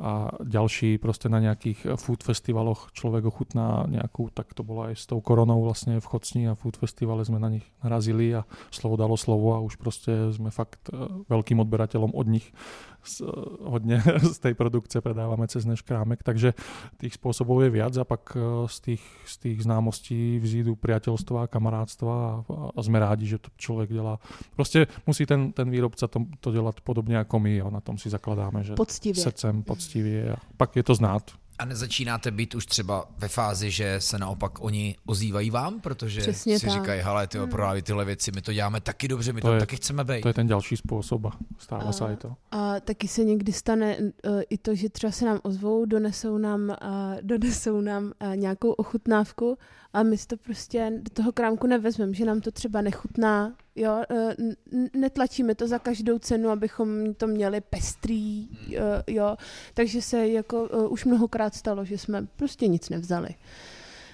B: a ďalší proste na nejakých food festivaloch človek ochutná nejakú, tak to bolo aj s tou koronou vlastne v Chocni a food festivale sme na nich narazili a slovo dalo slovo a už proste sme fakt eh, veľkým odberateľom od nich z, eh, hodne z tej produkce predávame cez náš krámek, takže tých spôsobov je viac a pak eh, z tých, z tých známostí vzídu priateľstva, kamarátstva a, a sme rádi, že to človek dělá. Prostě musí ten, ten výrobca to, to dělat podobně jako my, jo, na tom si zakladáme, že
C: poctivě.
B: srdcem, poctivě a pak je to znát.
A: A nezačínáte být už třeba ve fázi, že se naopak oni ozývají vám, protože
C: Přesně
A: si
C: tak.
A: říkají, hele, ty
C: Hmm.
A: prodávají tyhle věci, my to děláme taky dobře, my
B: To
A: to,
B: je-
A: taky chceme být.
B: To je ten ďalší spôsob a stáva sa
C: A-
B: aj to.
C: A taky se někdy stane uh, i to, že třeba se nám ozvou, donesou nám, uh, donesou nám uh, nějakou ochutnávku a my si to prostě do toho krámku nevezmeme, že nám to třeba nechutná, jo, n- netlačíme to za každou cenu, abychom to měli pestrý, uh, jo, takže se jako uh, už mnohokrát stalo, že jsme prostě nic nevzali.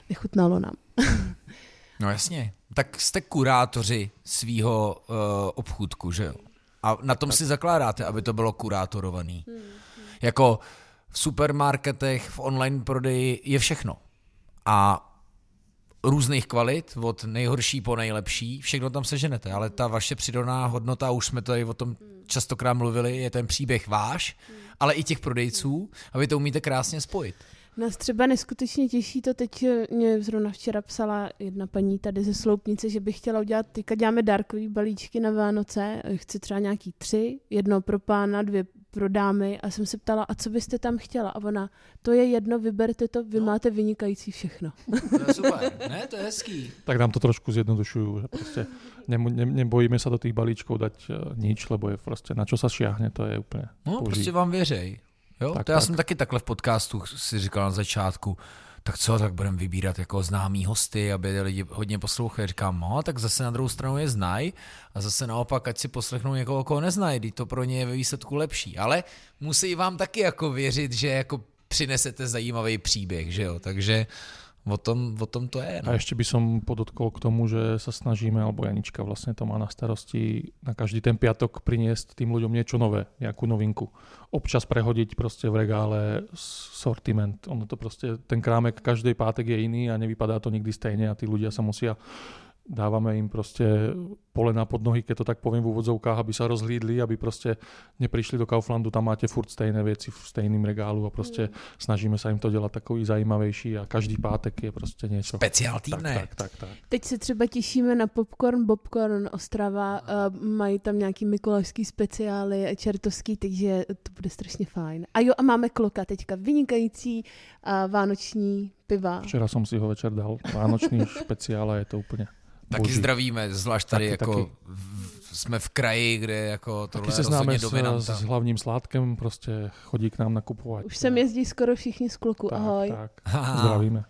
C: Nechutnalo nám.
A: No jasně. Tak jste kurátoři svýho uh, obchůdku, že jo? A na tom si zakládáte, aby to bylo kurátorovaný. Jako v supermarketech, v online prodeji je všechno. A různých kvalit, od nejhorší po nejlepší, všechno tam seženete, ale ta vaše přidaná hodnota, už jsme tady o tom častokrát mluvili, je ten příběh váš, ale i těch prodejců a vy to umíte krásně spojit.
C: Nás třeba neskutečně těší to, teď eh, mě zrovna včera psala jedna paní tady ze Sloupnice, že by chtěla udělat, teďka děláme dárkový balíčky na Vánoce, eh, chci třeba nějaký tři, jedno pro pána, dvě pro dámy a jsem se ptala, a co byste tam chtěla? A ona, to je jedno, vyberte to, vy
A: No.
C: máte vynikající všechno.
A: To je super, ne? To je hezký.
B: Tak nám to trošku zjednodušujú, že ne, ne, nebojíme sa do tých balíčkov dať eh, nič, lebo je proste na čo sa šiahne, to je úplne
A: No,
B: boží.
A: prostě vám věřej. Jo?
B: Tak,
A: to já
B: tak.
A: jsem taky takhle v podcastu si říkal na začátku, tak co, tak budeme vybírat jako známý hosty, aby lidi hodně poslouchali. Říkám, no, tak zase na druhou stranu je znají a zase naopak, ať si poslechnou někoho, koho neznají, to pro ně je ve výsledku lepší. Ale musí vám taky jako věřit, že jako přinesete zajímavý příběh, že jo? Takže O tom, o tom to je. No.
B: A ešte by som podotkol k tomu, že sa snažíme, alebo Janička vlastne to má na starosti, na každý ten piatok priniesť tým ľuďom niečo nové, nejakú novinku. Občas prehodiť proste v regále sortiment. Ono to proste, ten krámek každej pátek je iný a nevypadá to nikdy stejne a tí ľudia sa musia dávame im proste polena pod nohy, keď to tak poviem v úvodzovkách, aby sa rozhlídli, aby proste neprišli do Kauflandu, tam máte furt stejné veci v stejným regálu a proste mm. snažíme sa im to dělat takový zajímavější a každý pátek je prostě něco.
A: Speciál týdne.
B: Tak, tak, tak, tak.
C: Teď se třeba těšíme na Popcorn, Bobcorn Ostrava, uh, mají tam nějaký mikulášský speciály, čertovský, takže to bude strašně fajn. A jo, a máme kloka teďka, vynikající uh, vánoční piva.
B: Včera som si ho večer dal, vánočný špeciál a je to úplně
A: Taky
B: boží.
A: zdravíme, zvlášť tady
B: Taky,
A: jako
B: taky.
A: v- jsme v kraji, kde jako tohle
B: Taky se známe s, s hlavním sládkem, prostě chodí k nám nakupovat.
C: Už sem jezdí skoro všichni z kluku,
B: tak,
C: ahoj.
B: Tak, zdravíme.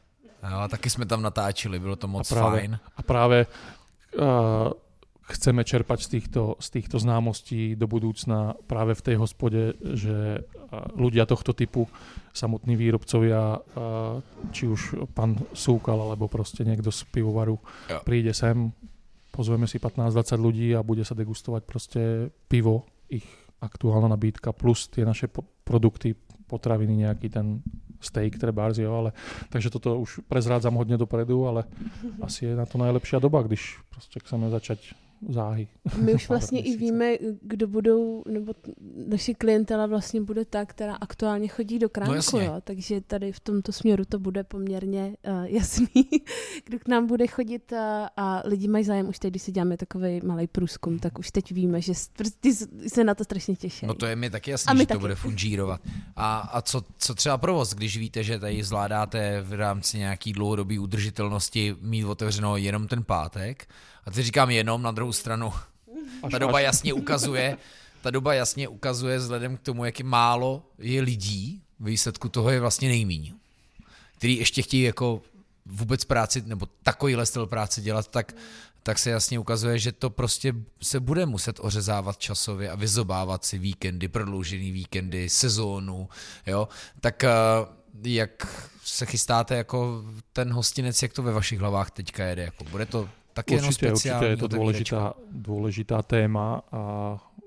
A: Jo, a taky jsme tam natáčeli, bylo to moc
B: A právě-
A: fajn.
B: A práve uh, chceme čerpať z týchto, z týchto známostí do budúcna práve v tej hospode, že ľudia tohto typu, samotní výrobcovia, či už pán Súkal, alebo proste niekto z pivovaru
A: Jo.
B: príde sem, pozveme si 15-20 ľudí a bude sa degustovať proste pivo, ich aktuálna nabídka, plus tie naše po- produkty, potraviny, nejaký ten steak, trebárs, jo, ale takže toto už prezrádzam hodně dopredu, ale asi je na to najlepšia doba, když prostě chceme začať záhy.
C: My už vlastně i víme, kdo budou, nebo naše klientela vlastně bude ta, která aktuálně chodí do krámku,
A: jasně.
C: jo? takže tady v tomto směru to bude poměrně uh, jasný, kdo k nám bude chodit uh, a lidi mají zájem, už teď, když si děláme takový malý průzkum, tak už teď víme, že s- prostě se na to strašně těší.
A: No to je mi taky jasný, že to
C: taky.
A: bude fungírovat. A, a co, co třeba provoz, když víte, že tady zvládáte v rámci nějaký dlouhodobé udržitelnosti mít otevřeno jenom ten pátek, a teď říkám jenom, na druhou stranu,
B: Až,
A: ta doba
B: až,
A: jasně ukazuje, ta doba jasně ukazuje vzhledem k tomu, jak je málo je lidí, výsledku toho je vlastně nejmíň, který ještě chtějí jako vůbec práci, nebo takovýhle styl práce dělat, tak, tak se jasně ukazuje, že to prostě se bude muset ořezávat časově a vyzobávat si víkendy, prodloužený víkendy, sezónu, jo, tak eh, jak se chystáte jako ten hostinec, jak to ve vašich hlavách teďka jede, jako bude to taky jenom
B: určite, určite
A: speciální
B: je to
A: otevíračka?
B: dôležitá, dôležitá téma a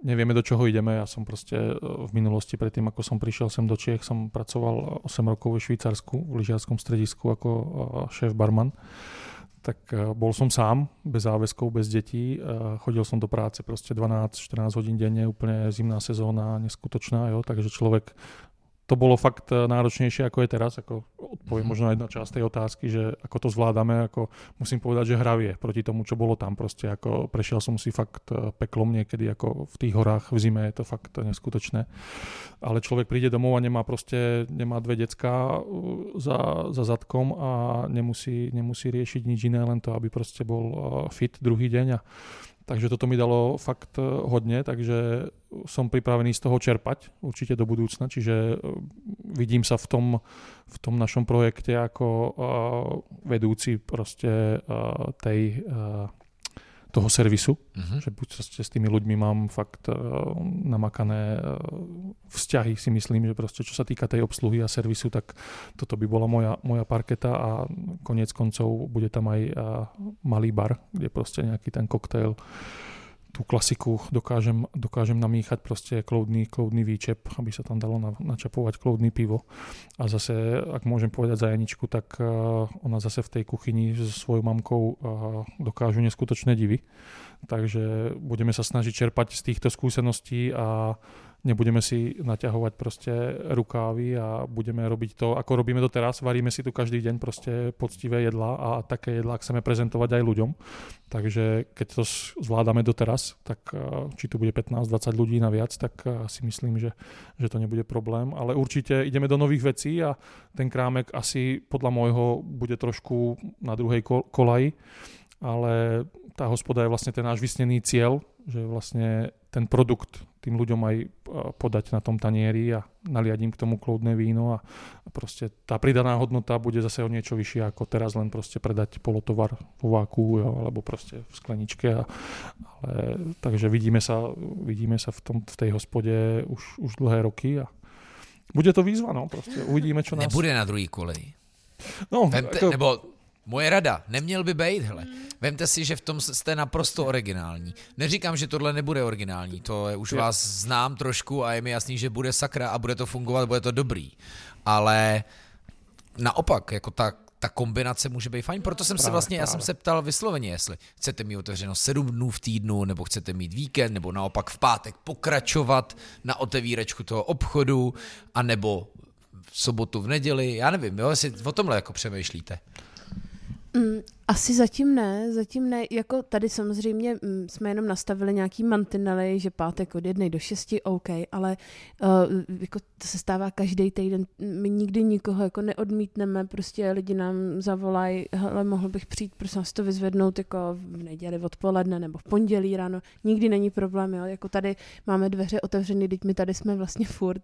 B: nevieme, do čoho ideme. Ja som proste e, v minulosti, predtým ako som prišiel sem do Čiech, som pracoval 8 rokov ve Švýcarsku, v lyžiarskom stredisku ako e, šéf barman. Tak e, bol som sám, bez záväzkov, bez detí. Chodil som do práce proste 12-14 hodín denne, úplne zimná sezóna, neskutočná, jo, takže človek to bolo fakt e, náročnejšie ako je teraz, ako odpoviem
A: Mhm.
B: možno jedna časť tej otázky, že ako to zvládame, ako musím povedať, že hravie proti tomu, čo bolo tam. Proste ako prešiel som si fakt e, peklom niekedy, ako v tých horách v zime je to fakt neskutočné. Ale človek príde domov a nemá proste, nemá dve decka uh, za, za zadkom a nemusí, nemusí riešiť nič iné, len to, aby proste bol fit druhý deň a Takže toto mi dalo fakt eh, hodně, takže som pripravený z toho čerpať určite do budúcna, čiže eh, vidím sa v tom, v tom našom projekte ako uh, vedúci proste tej, toho servisu,
A: Mhm.
B: že buď proste s tými ľuďmi mám fakt uh, namakané uh, vzťahy, si myslím, že proste čo sa týka tej obsluhy a servisu, tak toto by bola moja, moja parketa a konec koncov bude tam aj uh, malý bar, kde proste nejaký ten koktejl tú klasiku dokážem, dokážem namíchať proste kloudný, kloudný výčep, aby sa tam dalo na, načapovať kloudný pivo. A zase, ak môžem povedať za Janičku, tak uh, ona zase v tej kuchyni so svojou mamkou uh, dokážu neskutočné divy. Takže budeme sa snažiť čerpať z týchto skúseností a nebudeme si naťahovať proste rukávy a budeme robiť to, ako robíme doteraz. Varíme si tu každý deň proste poctivé jedla a také jedlá chceme prezentovať aj ľuďom. Takže keď to zvládame doteraz, tak eh, či tu bude 15-20 ľudí naviac, tak eh, si myslím, že, že to nebude problém. Ale určite ideme do nových vecí a ten krámek asi podľa môjho bude trošku na druhej kol- kolaji, ale tá hospoda je vlastne ten náš vysnený cieľ, že vlastne ten produkt tým ľuďom aj eh, podať na tom tanieri a naliať im k tomu kloudné víno a proste tá pridaná hodnota bude zase o niečo vyššia ako teraz len proste predať polotovar vo váku jo, alebo proste v skleničke. A, ale, takže vidíme sa, vidíme sa v, tom, v tej hospode už, už dlhé roky a bude to výzva, no, proste uvidíme, čo nás...
A: Nebude na druhý kolej.
B: No,
A: Vemte,
B: jako,
A: nebo moje rada, neměl by být, hele. Vemte si, že v tom jste naprosto originální. Neříkám, že tohle nebude originální, to je, už
B: Je.
A: vás znám trošku a je mi jasný, že bude sakra a bude to fungovat, bude to dobrý. Ale naopak, jako ta, ta kombinace může být fajn, proto jsem se
B: Právě,
A: vlastně, já jsem
B: právě.
A: se ptal vysloveně, jestli chcete mít otevřeno sedm dnů v týdnu, nebo chcete mít víkend, nebo naopak v pátek pokračovat na otevíračku toho obchodu, a nebo v sobotu, v neděli, já nevím, jo, jestli o tomhle jako přemýšlíte.
C: Mm, asi zatím ne, zatím ne. Jako tady samozřejmě mm, jsme jenom nastavili nějaký mantinely, že pátek od jednej do šesti, OK, ale uh, jako to se stává každý týden. My nikdy nikoho jako neodmítneme, prostě lidi nám zavolají, hele, mohl bych přijít, prosím vás to vyzvednout jako v neděli odpoledne nebo v pondělí ráno. Nikdy není problém, jo. Jako tady máme dveře otevřený, teď my tady jsme vlastně furt.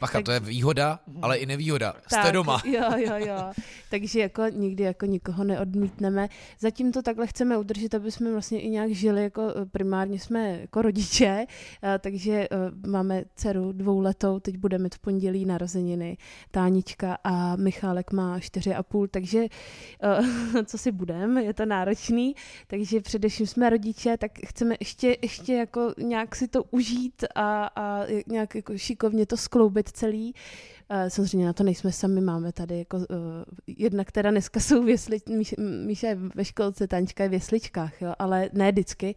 A: Bacha,
C: Tak-
A: to je výhoda, ale i nevýhoda. Jste
C: Tak,
A: doma.
C: Jo, jo, jo. Takže jako nikdy jako nikoho neodmítneme. Zatím to takhle chceme udržet, aby jsme vlastně i nějak žili, jako eh, primárně jsme jako rodiče, eh, takže eh, máme dceru dvouletou, teď bude mít v pondělí narozeniny Tánička a Michálek má čtyři a půl, takže co si budem, je to náročný, takže především jsme rodiče, tak chceme ještě, ještě jako nějak si to užít a, a nějak jako šikovně to skloubit celý. Eh, Samozřejmě na to nejsme sami, máme tady jako uh, jedna, která dneska jsou v jesli, Míš, Míša je ve školce, Tanička je v jesličkách, jo, ale ne vždycky,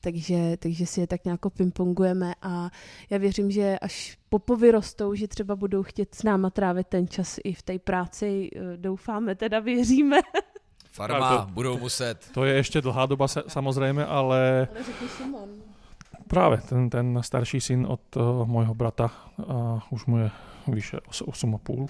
C: takže, takže si je tak nějak pingpongujeme a já věřím, že až popovyrostou, že třeba budou chtět s náma trávit ten čas i v té práci, eh, doufáme, teda věříme.
A: Farma,
B: to-
A: budou muset.
B: to je ještě dlhá doba se, samozřejmě, ale
C: Ale řekni Šimon.
B: Právě, ten, ten starší syn od uh, môjho brata, uh, už mu je vyše 8,5,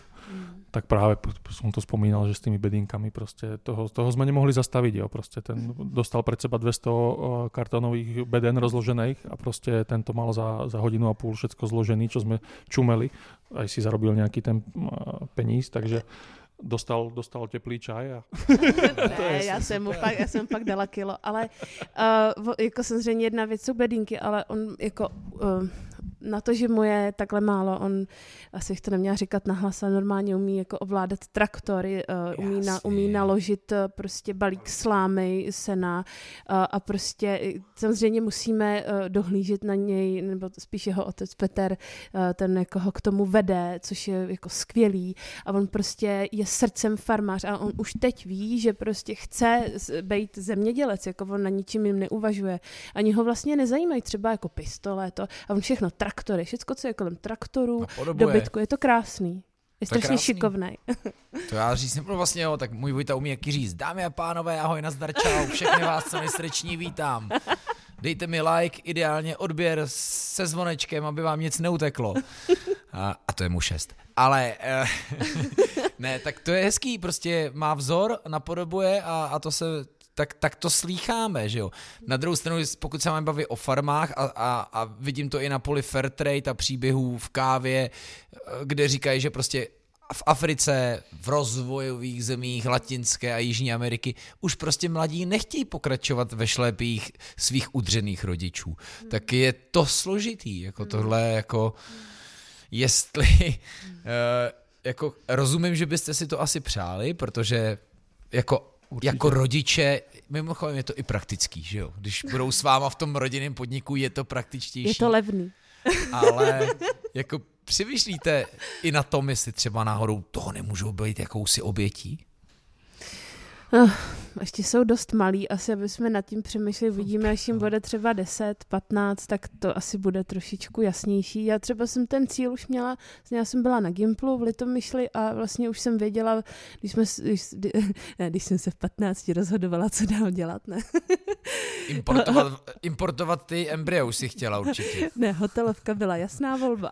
B: tak práve p- p- som to spomínal, že s tými bedinkami prostě toho, toho sme nemohli zastaviť, jo, prostě ten dostal pred seba 200 uh, kartonových beden rozložených a prostě ten to mal za, za hodinu a půl všetko zložený, čo sme čumeli, aj si zarobil nejaký ten peníz, takže dostal, dostal teplý čaj a
C: ne, já jsem, mu pak, já jsem pak dala kilo, ale uh, jako samozřejmě jedna věc jsou bedínky, ale on jako uh, na to, že mu je takhle málo, on asi bych to neměla říkat nahlas, ale normálně umí jako ovládat traktory, uh, umí, na, umí naložit uh, prostě balík slámy, sena uh, a prostě samozřejmě musíme uh, dohlížet na něj, nebo spíš jeho otec Peter, uh, ten jako ho k tomu vede, což je jako skvělý a on prostě je srdcem farmář a on už teď ví, že prostě chce být zemědělec, jako on na ničím jim neuvažuje. Ani ho vlastně nezajímají třeba jako pistole to a on všechno, traktory, všechno, co je kolem traktorů, dobytku, je to krásný. Je strašně
A: krásný.
C: šikovný.
A: To já říct nebudu vlastně, jo, tak můj Vojta umí jaký říct. Dámy a pánové, ahoj, nazdar, čau, všechny vás co nejsrdečně vítám. Dejte mi like, ideálně odběr se zvonečkem, aby vám nic neuteklo. A, a to je mu šest. Ale eh, ne, tak to je hezký, prostě má vzor, napodobuje a, a to se tak, tak to slýcháme, že jo. Na druhou stranu, pokud se máme bavit o farmách a, a, a vidím to i na poli Fairtrade a příběhů v kávě, kde říkají, že prostě v Africe, v rozvojových zemích Latinské a Jižní Ameriky už prostě mladí nechtějí pokračovat ve šlépích svých udřených rodičů. Tak je to složitý, jako tohle, jako jestli, eh, jako rozumím, že byste si to asi přáli, protože jako
B: Určitě.
A: jako rodiče, mimochodem je to i praktický, že jo? Když budou s váma v tom rodinném podniku, je to praktičtější.
C: Je to levný.
A: ale jako přemýšlíte i na tom, jestli třeba náhodou toho nemůžou být jakousi obětí?
C: Ještě jsou dost malí, asi aby jsme nad tím přemýšleli, vidíme, až jim bude třeba 10, 15, tak to asi bude trošičku jasnější. Já třeba jsem ten cíl už měla, já jsem byla na Gimplu v Litomyšli a vlastně už jsem věděla, když, jsme, když, ne, když jsem se v 15 rozhodovala, co dál dělat, ne.
A: Importovat, importovat ty embryo už si chtěla určitě.
C: Ne, hotelovka byla jasná volba.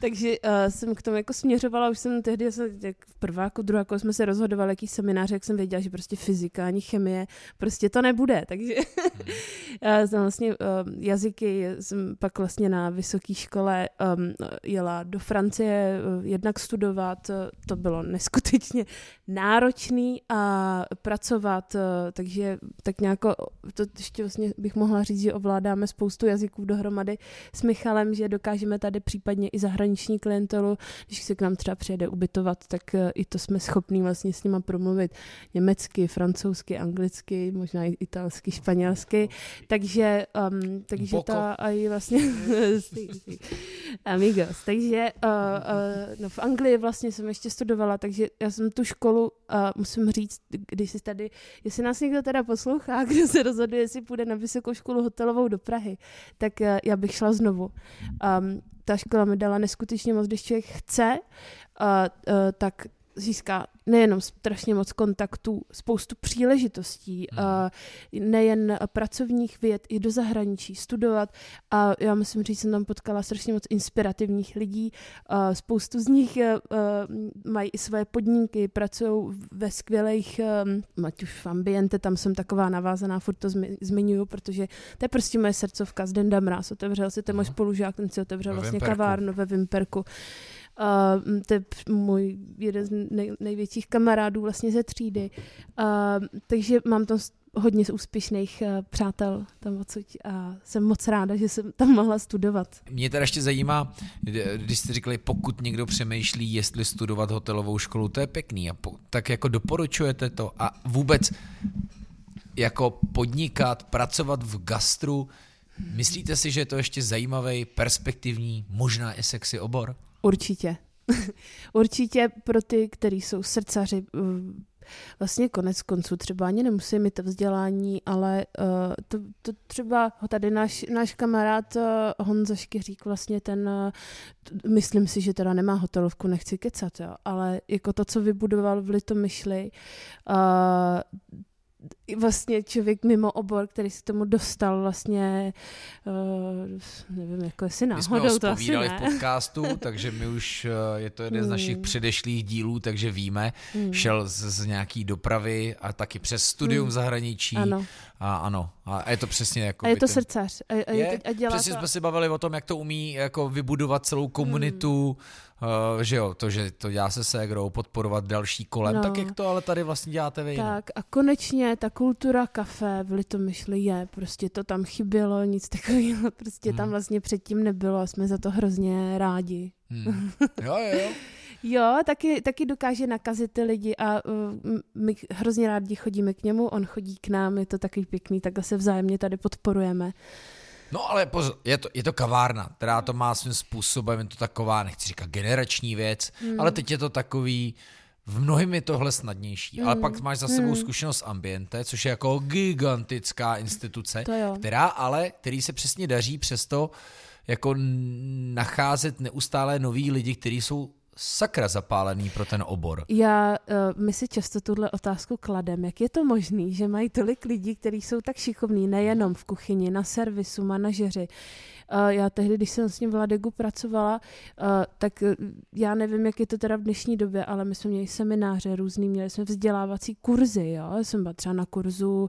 C: Takže uh, jsem k tomu jako směřovala, už jsem tehdy, jak v prváku, druháku jsme se rozhodovali, jaký seminář, jak jsem věděla, že prostě fyzika ani chemie, prostě to nebude, takže hmm. já jsem vlastně uh, jazyky, jsem pak vlastně na vysoké škole um, jela do Francie uh, jednak studovat, uh, to bylo neskutečně náročný a pracovat, uh, takže tak nějak to ještě vlastně bych mohla říct, že ovládáme spoustu jazyků dohromady s Michalem, že dokážeme tady případně i zahraniční klientelu, když se k nám třeba přijede ubytovat, tak i to jsme schopní vlastně s nima promluvit německy, francouzsky, anglicky, možná i italsky, španělsky, takže, um, takže ta i vlastně amigos, takže uh, uh, no v Anglii vlastně jsem ještě studovala, takže já jsem tu školu, uh, musím říct, když si tady, jestli nás někdo teda poslouchá, kdo se rozhoduje, jestli půjde na vysokou školu hotelovou do Prahy, tak uh, já bych šla znovu. Um, ta škola mi dala neskutečně moc, když člověk chce, uh, uh, tak získá nejenom strašně moc kontaktů, spoustu příležitostí, hmm. nejen pracovních věd, i do zahraničí studovat. A já musím říct, jsem tam potkala strašně moc inspirativních lidí. Spoustu z nich uh, mají i své podniky, pracují ve skvělých, um, ať už v ambiente, tam jsem taková navázaná, furt to zmi- zmiňuju, protože to je prostě moje srdcovka. Z Denda Mráz otevřel si ten můj spolužák, ten si otevřel ve vlastně Vimperku. kavárnu ve Vimperku. Uh, to je můj jeden z nej, největších kamarádů vlastně ze třídy. Uh, takže mám tam hodně úspěšných uh, přátel tam odsud a jsem moc ráda, že jsem tam mohla studovat.
A: Mě teda ještě zajímá, když jste říkali, pokud někdo přemýšlí, jestli studovat hotelovou školu, to je pěkný. A po, tak jako doporučujete to a vůbec jako podnikat, pracovat v gastru, myslíte si, že je to ještě zajímavý, perspektivní, možná i sexy obor?
C: Určitě. Určitě pro ty, kteří jsou srdcaři, eh, vlastně konec konců třeba ani nemusí mít to vzdělání, ale uh, to, to třeba tady náš, náš kamarád uh, Honza Škyřík vlastně ten, uh, myslím si, že teda nemá hotelovku, nechci kecat, jo, ale jako to, co vybudoval v Litomyšli, uh, vlastně člověk mimo obor, který se tomu dostal vlastně, uh, nevím, jako jestli náhodou,
A: my jsme
C: to asi
A: ne. v podcastu, takže my už, uh, je to jeden z našich hmm. předešlých dílů, takže víme, hmm. šel z, z nějaký dopravy a taky přes studium hmm. zahraničí.
C: Ano.
A: A ano, a je to přesně jako...
C: A je to ten... srdcař. A, a,
A: je,
C: a dělá
A: přesně
C: to...
A: jsme si bavili o tom, jak to umí jako vybudovat celou komunitu, hmm Uh, že jo, to, že to dělá se ségrou, podporovat další kolem, no. tak jak to ale tady vlastně děláte vy?
C: Tak a konečně ta kultura kafe v Litomyšli je, prostě to tam chybělo, nic takového, prostě hmm. tam vlastně předtím nebylo a jsme za to hrozně rádi.
A: Hmm. Jo, jo, jo.
C: Jo, taky, taky dokáže nakazit ty lidi a uh, my hrozně rádi chodíme k němu, on chodí k nám, je to takový pěkný, takhle se vzájemně tady podporujeme.
A: No ale pozor, je to, je to kavárna, která to má svým způsobem, je to taková, nechci říkat generační věc, mm. ale teď je to takový, v mnohým je tohle snadnější, mm. ale pak máš za sebou mm. zkušenost Ambiente, což je jako gigantická instituce, která ale, který se přesně daří přesto jako nacházet neustále noví lidi, kteří jsou sakra zapálený pro ten obor.
C: Já, uh, my si často tuhle otázku kladem, jak je to možné, že mají tolik lidí, kteří jsou tak šikovní, nejenom v kuchyni, na servisu, manažeři, já tehdy, když jsem s ním v Ladegu pracovala, tak e, já nevím, jak je to teda v dnešní době, ale my jsme měli semináře různý, měli jsme vzdělávací kurzy, jo. Já jsem byla třeba na kurzu um,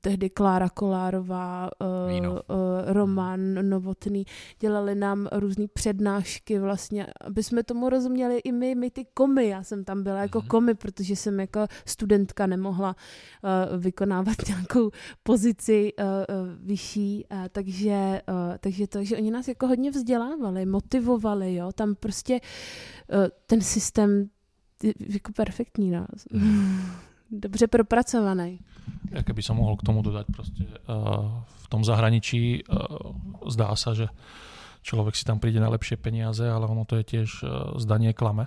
C: tehdy Klára Kolárová, uh, Roman Novotný, dělali nám různé přednášky vlastně, aby jsme tomu rozuměli i my, my ty komy. Já jsem tam byla jako mhm. komy, protože jsem jako studentka nemohla vykonávat nějakou pozici vyšší, takže Uh, takže to, že oni nás jako hodně vzdělávali, motivovali, jo, tam prostě uh, ten systém jako perfektní, no. Dobře propracovaný.
B: Jaké by som mohl k tomu dodat prostě uh, v tom zahraničí uh, zdá se, že člověk si tam přijde na lepšie peniaze, ale ono to je tiež uh, zdanie klame.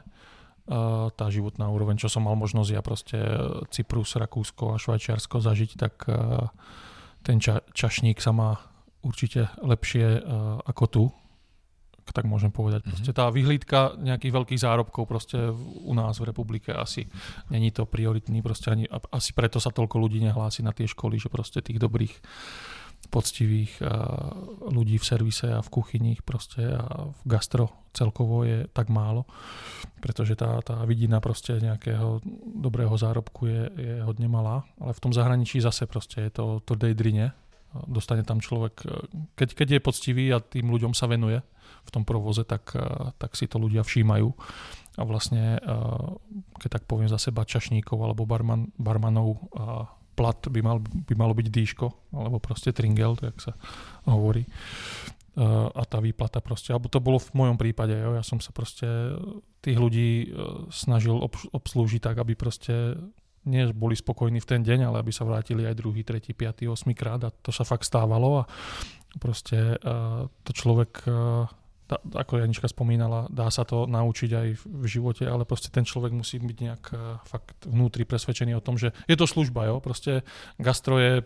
B: Uh, tá životná úroveň, čo som mal možnosť ja proste Cyprus, Rakúsko a Švajčiarsko zažiť, tak uh, ten ča- čašník sa má určite lepšie uh, ako tu, tak môžem povedať. Mm-hmm. Proste tá vyhlídka nejakých veľkých zárobkov proste u nás v republike asi není to prioritný, proste ani, asi preto sa toľko ľudí nehlási na tie školy, že proste tých dobrých poctivých ľudí v servise a v kuchyních proste a v gastro celkovo je tak málo, pretože tá, tá vidina proste nejakého dobrého zárobku je, je hodne malá, ale v tom zahraničí zase proste je to, to daydrine, dostane tam človek, keď, keď je poctivý a tým ľuďom sa venuje v tom provoze, tak, tak si to ľudia všímajú a vlastne, keď tak poviem za seba, čašníkov alebo barman, barmanov plat by, mal, by malo byť dýško, alebo proste tringel, tak sa hovorí. A tá výplata proste, alebo to bolo v mojom prípade, jo, ja som sa proste tých ľudí snažil obs- obslúžiť tak, aby proste nie boli spokojní v ten deň, ale aby sa vrátili aj druhý, tretí, piatý, osmi krát a to sa fakt stávalo a proste uh, to človek uh, tá, ako Janička spomínala, dá sa to naučiť aj v živote, ale proste ten človek musí byť nejak uh, fakt vnútri presvedčený o tom, že je to služba, jo, proste gastro je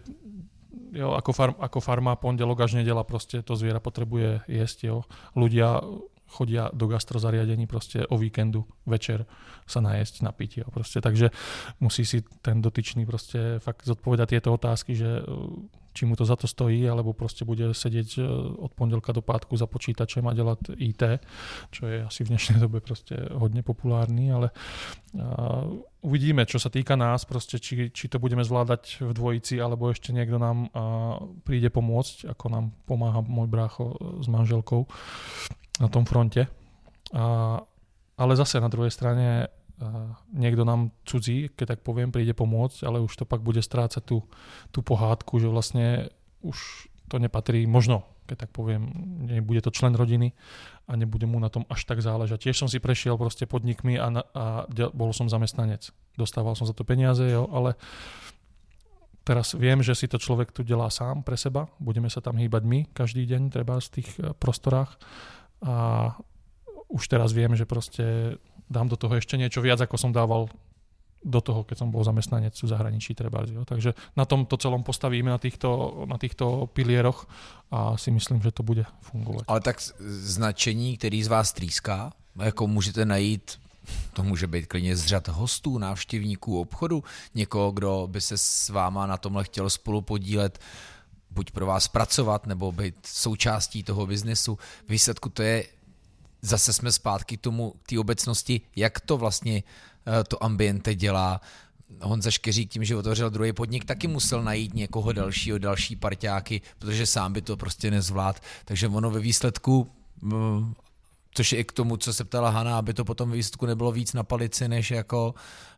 B: jo, ako, farm, ako farma pondelok až nedela proste to zviera potrebuje jesť, jo. Ľudia chodia do gastrozariadení proste o víkendu večer sa najesť, napiť. Jo, proste. Takže musí si ten dotyčný proste fakt zodpovedať tieto otázky, že či mu to za to stojí, alebo proste bude e, od pondelka do pátku za počítačem a delať IT, čo je asi v dnešnej dobe proste hodne populárny, ale uvidíme, čo sa týka nás, proste, či, či to budeme zvládať v dvojici, alebo ešte niekto nám uh, príde pomôcť, ako nám pomáha môj brácho s manželkou na tom fronte. Uh, ale zase na druhej strane niekto nám cudzí, keď tak poviem, príde pomôcť, ale už to pak bude strácať tú, tú pohádku, že vlastne už to nepatrí, možno, keď tak poviem, nebude to člen rodiny a nebude mu na tom až tak záležať. Tiež som si prešiel proste podnikmi a, na, a bol som zamestnanec. Dostával som za to peniaze, jo, ale teraz viem, že si to človek tu delá sám pre seba. Budeme sa tam hýbať my každý deň, treba v tých eh, prostorách. A už teraz viem, že proste dám do toho ešte niečo viac, ako som dával do toho, keď som bol zamestnanec v zahraničí treba. Takže na tomto celom postavíme na týchto, na týchto pilieroch a si myslím, že to bude fungovat.
A: Ale tak značení, který z vás trýská, jako můžete najít to může být klidně z řad hostů, návštěvníků obchodu, někoho, kdo by se s váma na tomhle chtěl spolu podílet, buď pro vás pracovat, nebo být součástí toho biznesu. Výsledku to je zase jsme zpátky k tomu, té obecnosti, jak to vlastně eh, to ambiente dělá. Honza Škeřík tím, že otevřel druhý podnik, taky musel najít někoho dalšího, další parťáky, protože sám by to prostě nezvlád. Takže ono ve výsledku mm, Což je i k tomu, co se ptala Hana, aby to potom výsledku nebylo víc na palici, než jako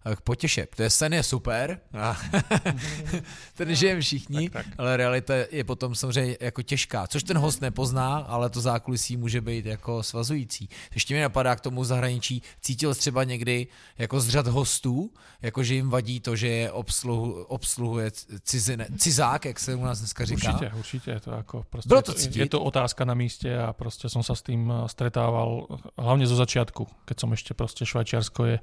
A: eh, k potěše. To je sen je super, ten žijeme všichni, tak, tak. ale realita je potom samozřejmě jako těžká, což ten host nepozná, ale to zákulisí může být jako svazující. Ještě mi napadá k tomu zahraničí, cítil třeba někdy jako z řad hostů, jako že jim vadí to, že je obsluhu, obsluhuje cizine, cizák, jak se u nás dneska říká.
B: Určitě, určitě, je to jako prostě,
A: Bylo to,
B: cítit? je to otázka na místě a prostě jsem se s tím eh, stretával mal hlavne zo začiatku, keď som ešte proste Švajčiarsko je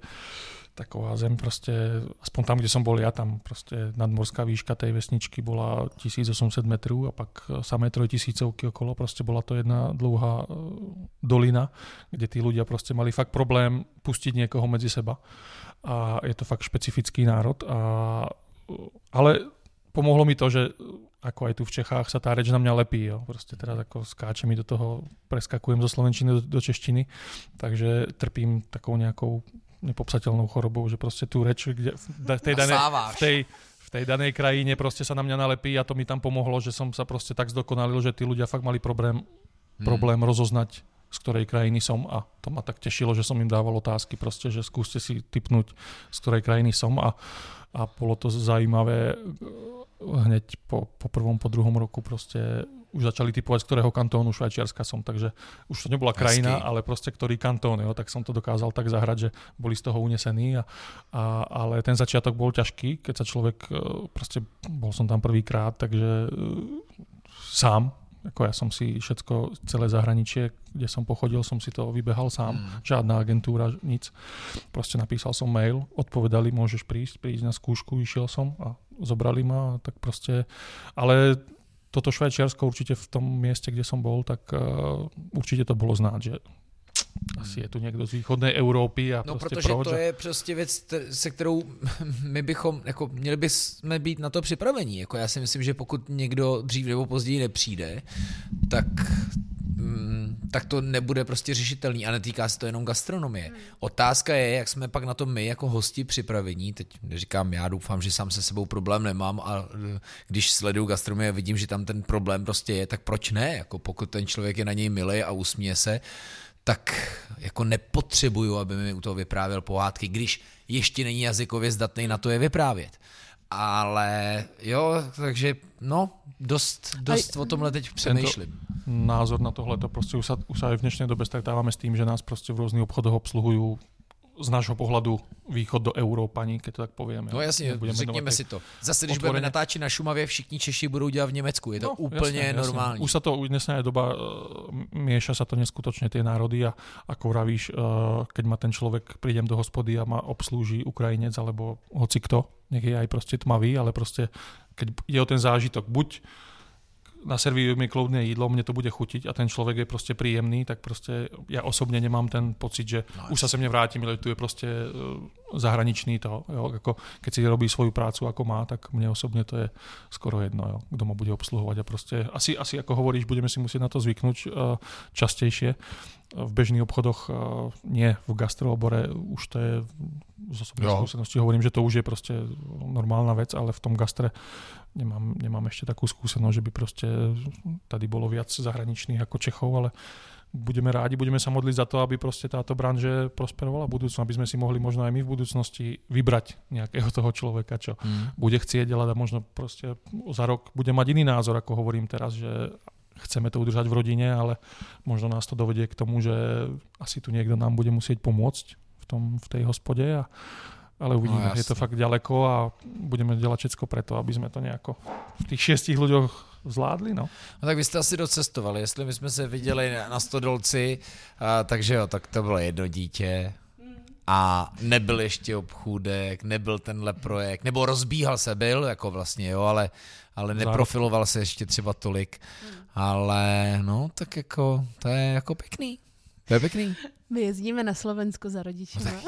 B: taková zem proste, aspoň tam, kde som bol ja, tam proste nadmorská výška tej vesničky bola 1800 metrů a pak samé trojtisícovky okolo, proste bola to jedna dlouhá e, dolina, kde tí ľudia proste mali fakt problém pustiť niekoho medzi seba. A je to fakt špecifický národ a ale pomohlo mi to, že ako aj tu v Čechách sa tá reč na mňa lepí. Jo. Proste teraz ako skáče mi do toho, preskakujem zo slovenčiny do, do češtiny, takže trpím takou nejakou nepopsateľnou chorobou, že proste tú reč, kde v tej, danej, v tej, v tej danej krajine proste sa na mňa nalepí a to mi tam pomohlo, že som sa proste tak zdokonalil, že tí ľudia fakt mali problém, hmm. problém rozoznať z ktorej krajiny som a to ma tak tešilo, že som im dával otázky proste, že skúste si typnúť, z ktorej krajiny som a, a bolo to zaujímavé hneď po, po prvom, po druhom roku proste už začali typovať, z ktorého kantónu Švajčiarska som, takže už to nebola krajina, Hezky. ale proste ktorý kantón, jo, tak som to dokázal tak zahrať, že boli z toho unesení, a, a, ale ten začiatok bol ťažký, keď sa človek, e, proste bol som tam prvýkrát, takže e, sám, ako ja som si všetko, celé zahraničie, kde som pochodil, som si to vybehal sám. Mm. Žiadna agentúra, nic. Proste napísal som mail, odpovedali, môžeš prísť, prísť na skúšku, išiel som a zobrali ma, tak proste, ale toto Švajčiarsko určite v tom mieste, kde som bol, tak uh, určite to bolo znáť, že asi je tu někdo z východné Evropy a
A: No,
B: prostě
A: protože
B: proč?
A: to je prostě věc, se kterou my bychom, jako měli bychom být na to připravení. Jako já si myslím, že pokud někdo dřív nebo později nepřijde, tak mm, tak to nebude prostě řešitelný a netýká se to jenom gastronomie.
C: Hmm.
A: Otázka je, jak jsme pak na to my jako hosti připravení, teď neříkám já, doufám, že sám se sebou problém nemám a eh, když sleduju gastronomii a vidím, že tam ten problém prostě je, tak proč ne? Jako pokud ten člověk je na něj milý a usměje se, tak jako nepotřebuju, aby mi u toho vyprávěl pohádky, když ještě není jazykově zdatný na to je vyprávět. Ale jo, takže no, dost, dost o tomhle teď přemýšlím.
B: Názor na tohle. To prostě už aj v dnešnej dobe stretávame s tým, že nás prostě v rôznych obchodoch obsluhujú z nášho pohľadu východ do Európani, keď to tak povieme.
A: No jasně, řekněme si to. Zase, když
B: otvoreně.
A: budeme natáčet na Šumavě, všichni Češi budou dělat v Německu. Je to
B: No,
A: úplně
B: jasne.
A: normální.
B: Už sa to, už dnesná je doba, uh, mieša sa to neskutočne tie národy a ako vravíš, uh, keď ma ten človek, prídem do hospody a ma obslúži Ukrajinec alebo hoci kto, nech je aj proste tmavý, ale proste keď je o ten zážitok, buď naservírujú mi kľudné jídlo, mne to bude chutiť a ten človek je proste príjemný, tak proste ja osobne nemám ten pocit, že
A: No,
B: už sa sem nevrátim, ale tu je proste uh, zahraničný to, jo, ako keď si robí svoju prácu ako má, tak mne osobne to je skoro jedno, jo, kto ma bude obsluhovať a proste asi, asi ako hovoríš, budeme si musieť na to zvyknúť uh, častejšie. V bežných obchodoch, uh, nie v gastroobore, už to je z osobnej
A: Jo.
B: skúsenosti hovorím, že to už je proste normálna vec, ale v tom gastre nemám, nemám ešte takú skúsenosť, že by proste tady bolo viac zahraničných ako Čechov, ale budeme rádi, budeme sa modliť za to, aby proste táto branže prosperovala v budúcnu, aby sme si mohli možno aj my v budúcnosti vybrať nejakého toho človeka, čo
A: Hmm.
B: bude chcieť delať a možno proste za rok bude mať iný názor, ako hovorím teraz, že chceme to udržať v rodine, ale možno nás to dovedie k tomu, že asi tu niekto nám bude musieť pomôcť v, tom, v tej hospode a ale uvidíme,
A: No,
B: je to fakt ďaleko a budeme dělat všetko preto, aby sme to nejako v tých šiestich ľuďoch zvládli, no.
A: No tak vy jste asi docestovali, jestli my jsme se viděli na Stodolci, a, takže jo, tak to bylo jedno dítě. A nebyl ještě obchůdek, nebyl tenhle projekt, nebo rozbíhal se, byl jako vlastně, jo, ale, ale neprofiloval se ještě třeba tolik, ale no, tak jako, to je jako pěkný. To je pěkný.
C: My jezdíme na Slovensko za rodičima.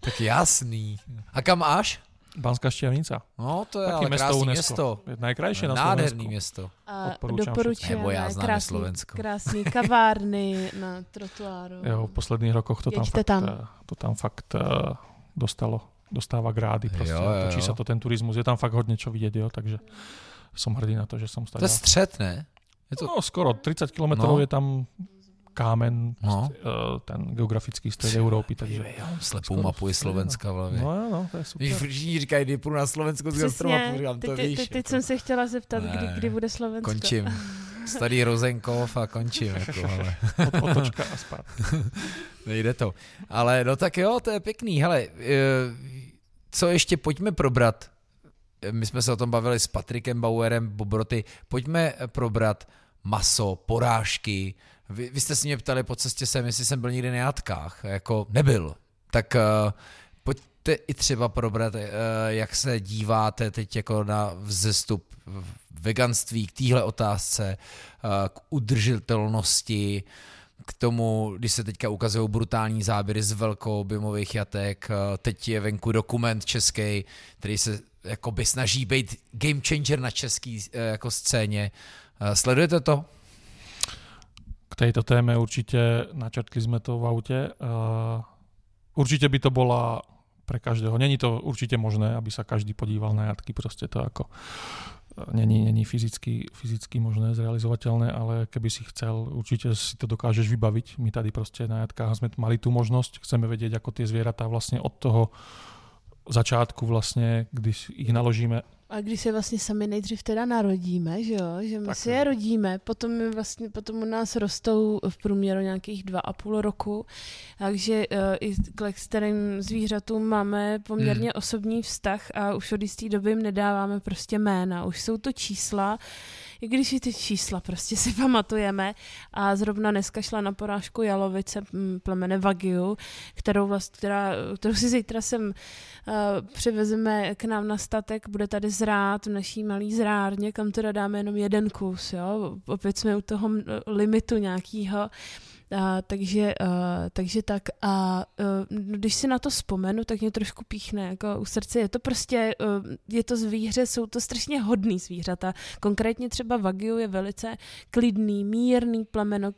A: Tak jasný. A kam až?
B: Banská Štiavnica.
A: No, to je
B: Taky
A: ale
B: mesto
A: krásný
B: UNESCO.
A: město.
B: Najkrajšie na
A: Nádherný
B: Slovensku.
A: město.
C: A
B: Odporúčam
C: doporučujeme
A: Nebo já znám
C: krásný,
A: Slovensko.
C: krásný kavárny na trotuáru.
B: Jo, v posledných rokoch to tam
C: Jeďte
B: fakt,
C: tam.
B: eh, to tam fakt eh, dostalo, dostáva grády. Prostě.
A: Jo, jo,
B: Točí sa to ten turizmus. Je tam fakt hodně čo vidět, jo, takže som hrdý na to, že som
A: To
B: stál.
A: je střed, ne? Je to...
B: No, skoro 30 km
A: No.
B: je tam kámen,
A: No.
B: eh, ten geografický stred Európy, takže...
A: Já mám slepou
B: Skoro
A: mapu i
B: stejno.
A: Slovenska v hlavě.
B: No, jo, no, to je super.
A: Když všichni říkají, kdy půjdu na Slovensko z gastromapu, říkám, to
C: teď,
A: víš.
C: teď, teď
A: jako.
C: jsem se chtěla zeptat, kdy,
A: Ne.
C: kdy bude Slovensko.
A: Končím. Starý Rozenkov a končím. Jako, ale
B: Od- Otočka a spát.
A: nejde to. Ale no tak jo, to je pěkný. Hele, eh, co ještě pojďme probrat. My jsme se o tom bavili s Patrikem Bauerem, Bobroty. Pojďme probrat maso, porážky. Vy, vy jste se mě ptali po cestě sem, jestli jsem byl někdy na jatkách. Jako nebyl. Tak uh, pojďte i třeba probrat, uh, jak se díváte teď jako na vzestup veganství k téhle otázce, uh, k udržitelnosti, k tomu, když se teďka ukazují brutální záběry z velkoobjemových jatek, eh, teď je venku dokument český, který se jakoby snaží být game changer na český eh, jako scéně. Eh, Sledujete to?
B: K tejto téme určite načrtli sme to v aute. Uh, určite by to bola pre každého. Není to určite možné, aby sa každý podíval na jatky, proste to ako eh, není, není fyzicky, fyzicky možné, zrealizovateľné, ale keby si chcel, určite si to dokážeš vybaviť. My tady proste na jatkách sme mali tú možnosť, chceme vedieť, ako tie zvieratá vlastne od toho začátku vlastně, když ich naložíme
C: A když se vlastně sami nejdřív teda narodíme, že jo, že my
B: Tak
C: si je rodíme, potom my vlastně, potom u nás rostou v průměru nějakých dva a půl roku, takže uh, i k kterým zvířatům máme poměrně
A: Hmm.
C: osobní vztah a už od jisté doby jim nedáváme prostě jména, už jsou to čísla, i když i ty čísla prostě si pamatujeme. A zrovna dneska šla na porážku Jalovice plemene Vagiu, kterou, vlast, která, kterou si zítra sem uh, přivezeme k nám na statek, bude tady zrát v naší malý zrárně, kam teda dáme jenom jeden kus, jo, opět jsme u toho limitu nějakého, a, takže, a, takže tak a, a když si na to vzpomenu, tak mě trošku píchne jako u srdce. Je to prostě, je to zvíře, jsou to strašně hodný zvířata. Konkrétně třeba Wagyu je velice klidný, mírný plemeno.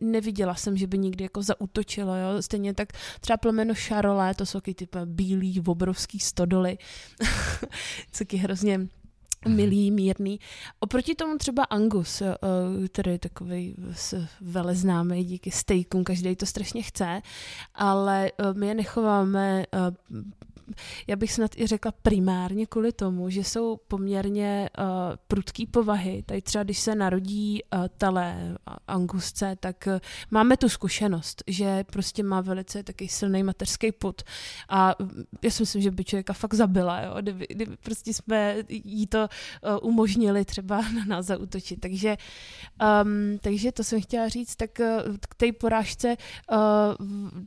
C: Neviděla jsem, že by nikdy jako zautočilo. Jo? Stejně tak třeba plemeno Charolais, to jsou ty bílý, obrovský stodoly. co hrozně. Milý, mírný. Oproti tomu třeba Angus, eh, který je takový veleznámý díky steakům, každý to strašně chce, ale eh, my je nechováme eh, já bych snad i řekla primárně kvůli tomu, že jsou poměrně uh, prudký povahy. Tady třeba, když se narodí uh, tale angusce, tak uh, máme tu zkušenost, že prostě má velice taky silný mateřský put. A já si myslím, že by člověka fakt zabila, jo? Kdyby, kdyby prostě jsme jí to uh, umožnili třeba na nás zautočit. Takže, um, takže to jsem chtěla říct, tak uh, k té porážce uh,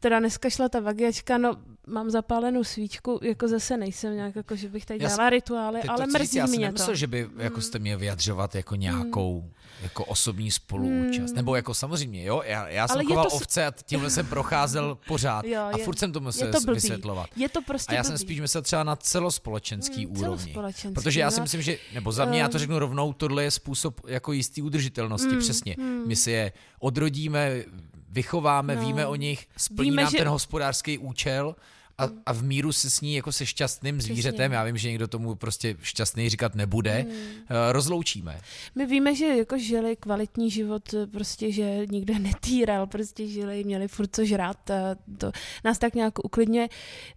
C: teda dneska šla ta vagiačka, no mám zapálenou svíčku, jako zase nejsem nějak, jako, že bych tady dělala já rituály, ale mrzí říct, já mě
A: nemyslel,
C: to.
A: že by jako jste měl vyjadřovat jako nějakou mm. jako osobní spoluúčast. Mm. Nebo jako samozřejmě, jo, já, já jsem choval to... ovce a tímhle jsem procházel pořád jo, a furt jsem to musel je to vysvětlovat.
C: Je to prostě
A: A já
C: blbý.
A: jsem spíš myslel třeba na celospolečenský mm, úrovni.
C: Celospolečenský,
A: Protože já si
C: no.
A: myslím, že, nebo za mě, já to řeknu rovnou, tohle je způsob jako jistý udržitelnosti, mm, přesně. Mm. My si je odrodíme, vychováme, no. víme o nich, splní víme, nám že... ten hospodářský účel a, a v míru se s ní jako se šťastným zvířetem, já vím, že někdo tomu prostě šťastný říkat nebude, hmm. Eh, rozloučíme.
C: My víme, že jako žili kvalitní život, eh, prostě, že nikde netýral, prostě žili, měli furt co žrát, to nás tak nějak uklidně,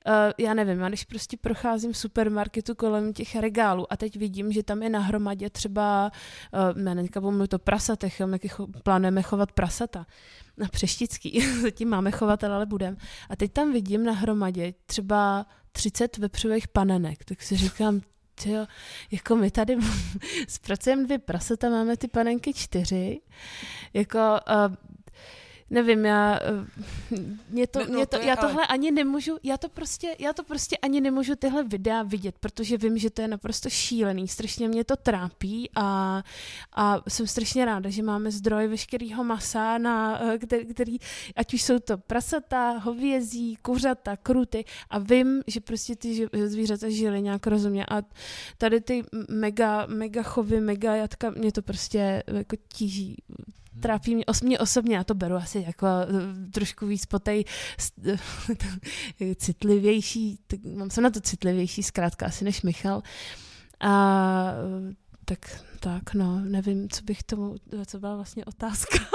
C: eh, já nevím, já když prostě procházím v supermarketu kolem těch regálů a teď vidím, že tam je na hromadě třeba, já teďka to prasatech, jak plánujeme chovat prasata, na Přeštický, zatím máme chovatel, ale budem. A teď tam vidím na hromadě třeba 30 vepřových panenek, tak si říkám, tyjo, jako my tady zpracujeme dvě prasata, máme ty panenky čtyři, jako uh, nevím, já, eh, mě to, ne, no, mě to, to já tohle ale... ani nemůžu, já to prostě, já to prostě ani nemůžu tyhle videa vidět, protože vím, že to je naprosto šílený, strašně mě to trápí a, a jsem strašně ráda, že máme zdroj veškerého masa, na, eh, který, který, ať už jsou to prasata, hovězí, kuřata, kruty a vím, že prostě ty zvířata žily nějak rozumně a tady ty mega, mega chovy, mega jatka, mě to prostě jako tíží trápí mě, os, mě osobně, já to beru asi jako eh, trošku víc po té citlivější, tak, mám se na to citlivější zkrátka asi než Michal. A tak, tak no, nevím, co bych tomu, co byla vlastně otázka.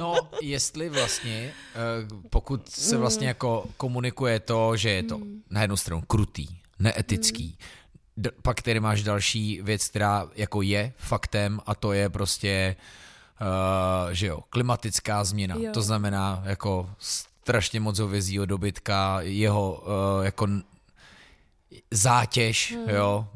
A: No, jestli vlastně, eh, pokud se vlastně jako komunikuje to, že je to hmm. na jednu stranu krutý, neetický, hmm. pak tady máš další věc, která jako je faktem a to je prostě uh, uh, že jo, klimatická změna. Jo. To znamená jako strašně moc hovězího dobytka, jeho uh, jako zátěž, hmm. jo,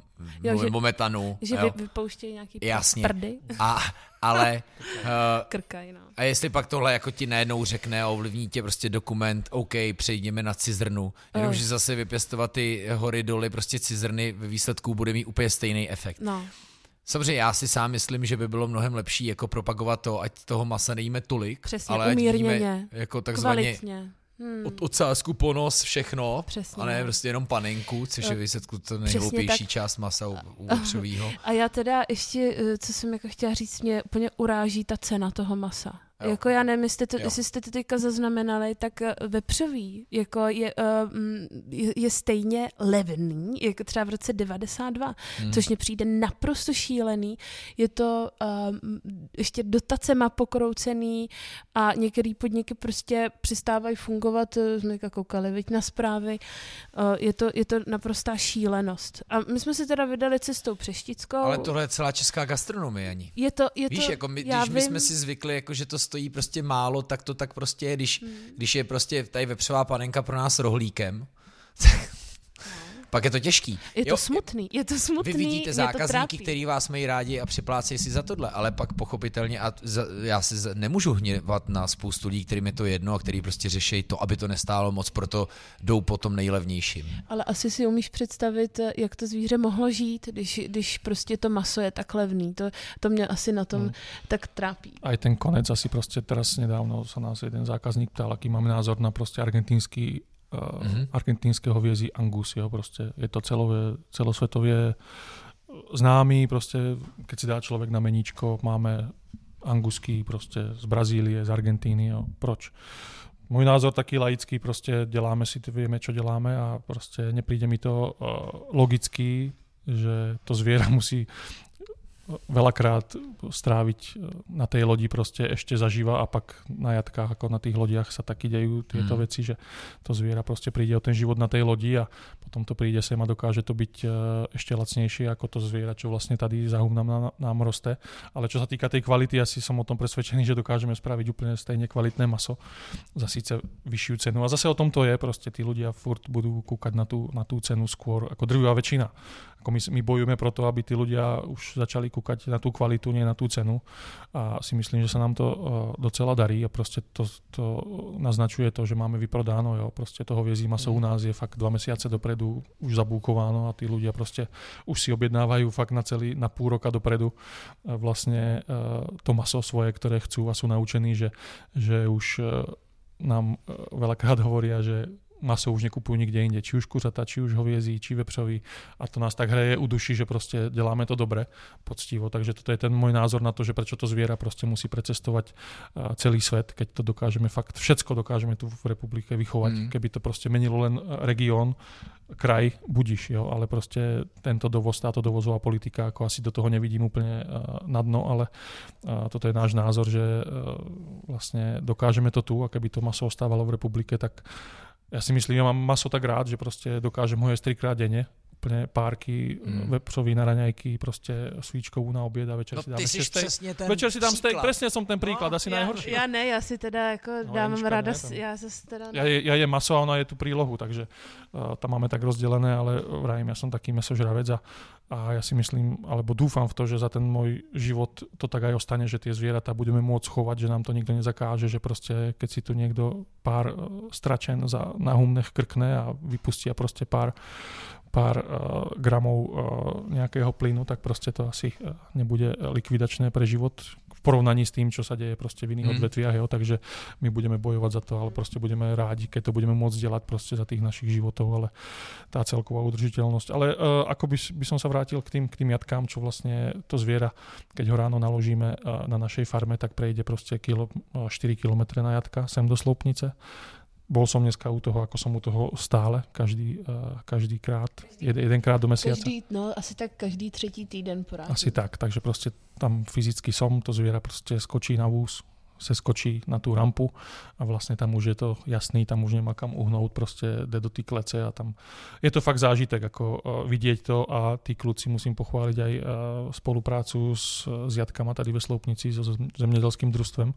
A: jo že, metanu.
C: Že jo. vypouštějí nějaký
A: Jasně.
C: prdy.
A: A, ale...
C: Uh, Krkaj, no.
A: A jestli pak tohle jako ti najednou řekne a ovlivní tě prostě dokument, OK, přejdeme na cizrnu, jenomže zase vypěstovat ty hory doly, prostě cizrny ve výsledku bude mít úplně stejný efekt.
C: No.
A: Samozřejmě já si sám myslím, že by bylo mnohem lepší jako propagovat to, ať toho masa nejíme tolik,
C: Přesně,
A: ale ať
C: víme
A: jako takzvaně
C: kvalitně.
A: Hmm. Od ocásku ponos všechno, Přesně. a ne prostě jenom panenku, což je eh, výsledku to nejhloupější část masa u, u
C: A já teda ještě, eh, co jsem jako chtěla říct, mě úplně uráží ta cena toho masa. Jo. Jako já nevím, jestli, to, jestli jste to teďka zaznamenali, tak eh, vepřový jako je, uh, je, je stejně levný, jako třeba v roce 92, hmm. což mě přijde naprosto šílený. Je to uh, ještě dotacema pokroucený a některé podniky prostě přistávají fungovat, jsme jako koukali viď, na zprávy, uh, je, to, je to naprostá šílenost. A my jsme se teda vydali cestou přeštickou.
A: Ale tohle je celá česká gastronomie, ani.
C: Je to, je
A: Víš,
C: to,
A: jako my, když vím, my jsme si zvykli, jako, že to stojí prostě málo, tak to tak prostě je, když, hmm. když je prostě tady vepřová panenka pro nás rohlíkem, pak je to těžký.
C: Je to
A: Jo,
C: smutný, je to smutný,
A: Vy vidíte zákazníky, který vás mají rádi a připlácejí si za tohle, ale pak pochopitelně, a za, já si za- nemůžu hněvat na spoustu lidí, kterým je to jedno a který prostě řeší to, aby to nestálo moc, proto jdou po tom nejlevnějším.
C: Ale asi si umíš představit, jak to zvíře mohlo žít, když, když prostě to maso je tak levný. To, to mě asi na tom
B: Hmm.
C: tak trápí.
B: Aj ten konec, asi prostě teraz nedávno sa nás jeden zákazník ptal, aký máme názor na prostě argentínsky uh,
A: Mhm.
B: mm-hmm. argentínske hovězí Angus, jo, prostě je to celové, celosvetově známý, prostě keď si dá člověk na meníčko, máme angusky prostě z Brazílie, z Argentíny, jo, proč? Můj názor taký laický, prostě děláme si, vieme, čo děláme a prostě nepríde mi to uh, logický, že to zviera musí veľakrát stráviť eh, na tej lodi proste ešte zažíva a pak na jatkách ako na tých lodiach sa taky dejú tieto
A: Mhm.
B: veci, že to zviera proste príde o ten život na tej lodi a potom to príde sem a dokáže to byť eh, ešte lacnejšie ako to zviera, čo vlastne tady za nám, nám, roste. Ale čo sa týka tej kvality, asi som o tom presvedčený, že dokážeme spraviť úplne stejne kvalitné maso za síce vyššiu cenu. A zase o tom to je, proste tí ľudia furt budú kúkať na tú, na tú cenu skôr, ako drvivá väčšina. Ako my, my bojujeme pro to, aby tí ľudia už začali kúkať na tú kvalitu, nie na tú cenu. A si myslím, že sa nám to uh, docela darí a proste to, to naznačuje to, že máme vyprodáno. Jo. Proste to hovězí maso u nás je fakt dva mesiace dopredu už zabúkováno a tí ľudia proste už si objednávajú fakt na celý, na půl roka dopredu uh, vlastne uh, to maso svoje, ktoré chcú a sú naučení, že, že už nám veľakrát hovoria, že maso už nekupujú nikde inde, či už kuřata, či už hovězí, či vepřový. A to nás tak hraje u duši, že prostě děláme to dobre, poctivo, takže toto je ten můj názor na to, že prečo to zviera prostě musí precestovať uh, celý svet, keď to dokážeme fakt, všetko dokážeme tu v republike vychovať,
A: Mm.
B: keby to prostě menilo len eh, region, kraj, budíš, jo, ale prostě tento dovoz, táto dovozová politika, jako asi do toho nevidím úplně uh, na dno, ale toto je náš názor, že vlastně dokážeme to tu a keby to maso ostávalo v republike, tak já si myslím, že mám maso tak rád, že prostě dokážem ho jesť trikrát denně, úplně párky,
A: Mm.
B: vepřový na raňajky, prostě svíčkovou na oběd a večer
A: No
B: si dáme
A: ty
B: ještě steak.
A: přesně ten
B: Večer si dám steak,
A: příklad.
B: presne som ten príklad,
A: No,
B: asi
C: já,
B: najhorší.
C: já ne, já si teda jako
B: No,
C: dávám
B: Janička
C: ráda,
B: ne, tam-
C: já zase teda
B: Ja, je, ja jem maso a ona je tu prílohu, takže uh, tam máme tak rozdelené, ale vrajím, ja som taký mesožravec a, a ja si myslím, alebo dúfam v to, že za ten môj život to tak aj ostane, že tie zvieratá budeme môcť chovať, že nám to nikto nezakáže, že proste keď si tu niekto pár uh, stračen za, na humnech krkne a vypustia proste pár pár uh, gramov uh, nejakého plynu, tak proste to asi nebude likvidačné pre život v porovnaní s tým, čo sa deje proste v iných
A: Mm.
B: odvetviach, jo, takže my budeme bojovať za to, ale proste budeme rádi, keď to budeme môcť delať proste za tých našich životov, ale tá celková udržiteľnosť. Ale uh, ako by, by som sa vrátil k tým, k tým jatkám, čo vlastne to zviera, keď ho ráno naložíme uh, na našej farme, tak prejde proste kilo, uh, 4 km na jatka sem do Sloupnice. Bol som dneska u toho, ako som u toho stále, každý, uh, každý krát, jed, jedenkrát do mesiaca.
C: každý, no asi tak každý třetí týden porád.
B: Asi tak, takže prostě tam fyzicky som, to zviera prostě skočí na vůz, se skočí na tú rampu a vlastně tam už je to jasný, tam už nemá kam uhnout, prostě jde do té klece a tam je to fakt zážitek, jako uh, vidět to a tí kluci musím pochválit aj uh, spoluprácu s, s Jatkama tady ve Sloupnici, so zemědělským družstvem,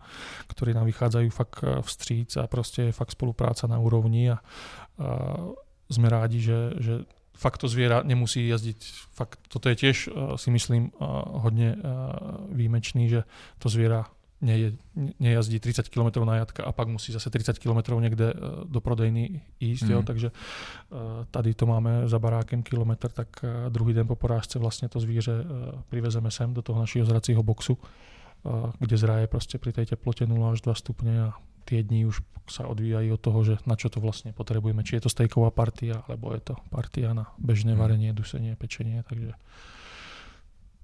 B: ktorí nám vychádzajú fakt uh, vstříc a prostě je fakt spolupráca na úrovni a uh, sme rádi, že, že fakt to zviera nemusí jazdiť. Fakt, toto je uh, si myslím, hodně výjimečný, že to neje, nejazdí 30 km na jatka a pak musí zase 30 km někde uh, do prodejny jíst, mm. jo,
A: Mhm.
B: takže uh, tady to máme za barákem kilometr, tak uh, druhý den po porážce vlastně to zvíře privezeme sem do toho našeho zracího boxu, kde zraje prostě pri tej teplote 0 až 2 stupně a tie dní už sa odvíjají od toho, že na čo to vlastne potrebujeme. Či je to stejková partia, alebo je to partia na bežné
A: Hmm.
B: varenie, dusenie, pečenie, takže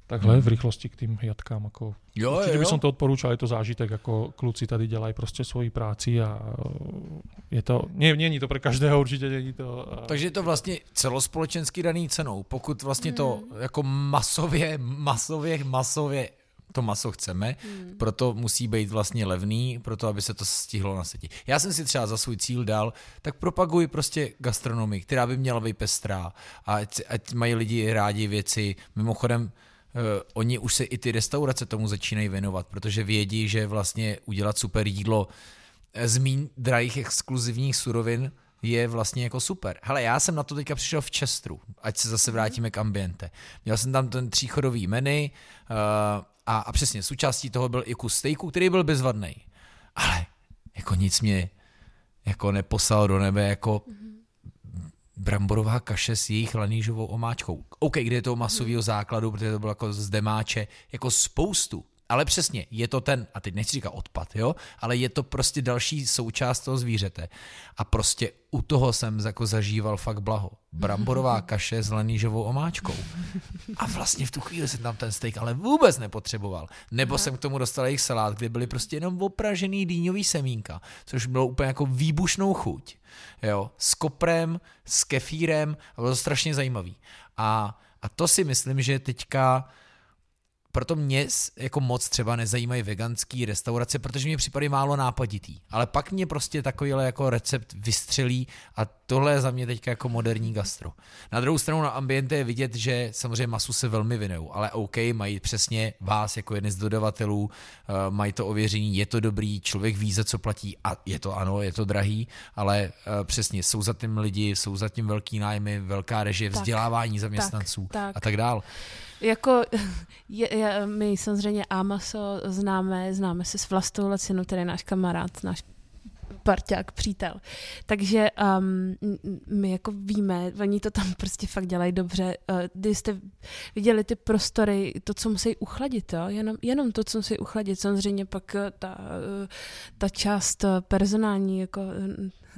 B: takhle v rýchlosti k tým jatkám. Ako,
A: Jo,
B: určite
A: jo,
B: by
A: jo.
B: som to odporúčal, je to zážitek, ako kluci tady dělají prostě svoji práci a uh, je to, nie, není to pre každého určitě, není to... uh,
A: Takže je to vlastně celospolečensky daný cenou. Pokud vlastně to
C: Hmm.
A: jako masově, masově, masově to maso chceme,
C: Hmm.
A: proto musí být vlastně levný, proto aby se to stihlo nasadit. Já jsem si třeba za svůj cíl dal, tak propaguji prostě gastronomii, která by měla být pestrá a ať, ať mají lidi rádi věci. Mimochodem, oni už se i ty restaurace tomu začínají věnovat, protože vědí, že vlastně udělat super jídlo eh, z mín drahých exkluzivních surovin je vlastně jako super. Hele, já jsem na to teďka přišel v Chesteru, ať se zase vrátíme k ambiente. Měl jsem tam ten tříchodový menu uh, a, a přesně součástí toho byl i kus stejku, který byl bezvadný. Ale jako nic mě jako neposlal do nebe jako bramborová kaše s jejich lanížovou omáčkou. OK, kde je to masového základu, protože to bylo jako z demáče, jako spoustu. Ale přesně, je to ten, a teď nechci říkat odpad, jo, ale je to prostě další součást toho zvířete. A prostě u toho jsem jako zažíval fakt blaho. Bramborová kaše s lanížovou omáčkou. A vlastně v tu chvíli jsem tam ten steak ale vůbec nepotřeboval. Nebo jsem k tomu dostal jejich salát, kde byly prostě jenom opražený dýňový semínka, což bylo úplně jako výbušnou chuť. Jo, s koprem, s kefírem, a bylo to strašně zajímavý. A, a to si myslím, že teďka proto mě jako moc třeba nezajímají veganské restaurace, protože mě připadají málo nápaditý. Ale pak mě prostě takovýhle jako recept vystřelí a tohle je za mě teďka jako moderní gastro. Na druhou stranu na ambiente je vidět, že samozřejmě masu se velmi vinou, ale OK, mají přesně vás jako jeden z dodavatelů, eh, mají to ověření, je to dobrý, člověk ví, za co platí a je to ano, je to drahý, ale eh, přesně jsou za tím lidi, jsou za tím velký nájmy, velká režie, vzdělávání zaměstnanců
C: tak, tak.
A: a tak dál.
C: Jako je, je, my samozřejmě Amaso známe, známe se s Vlastou Lecinu, který je náš kamarád, náš parťák, přítel. Takže um, my jako víme, oni to tam prostě fakt dělají dobře. Uh, když jste viděli ty prostory, to, co musí uchladit, jo? Jenom, jenom to, co musí uchladit. Samozřejmě pak uh, ta, uh, ta část personální, jako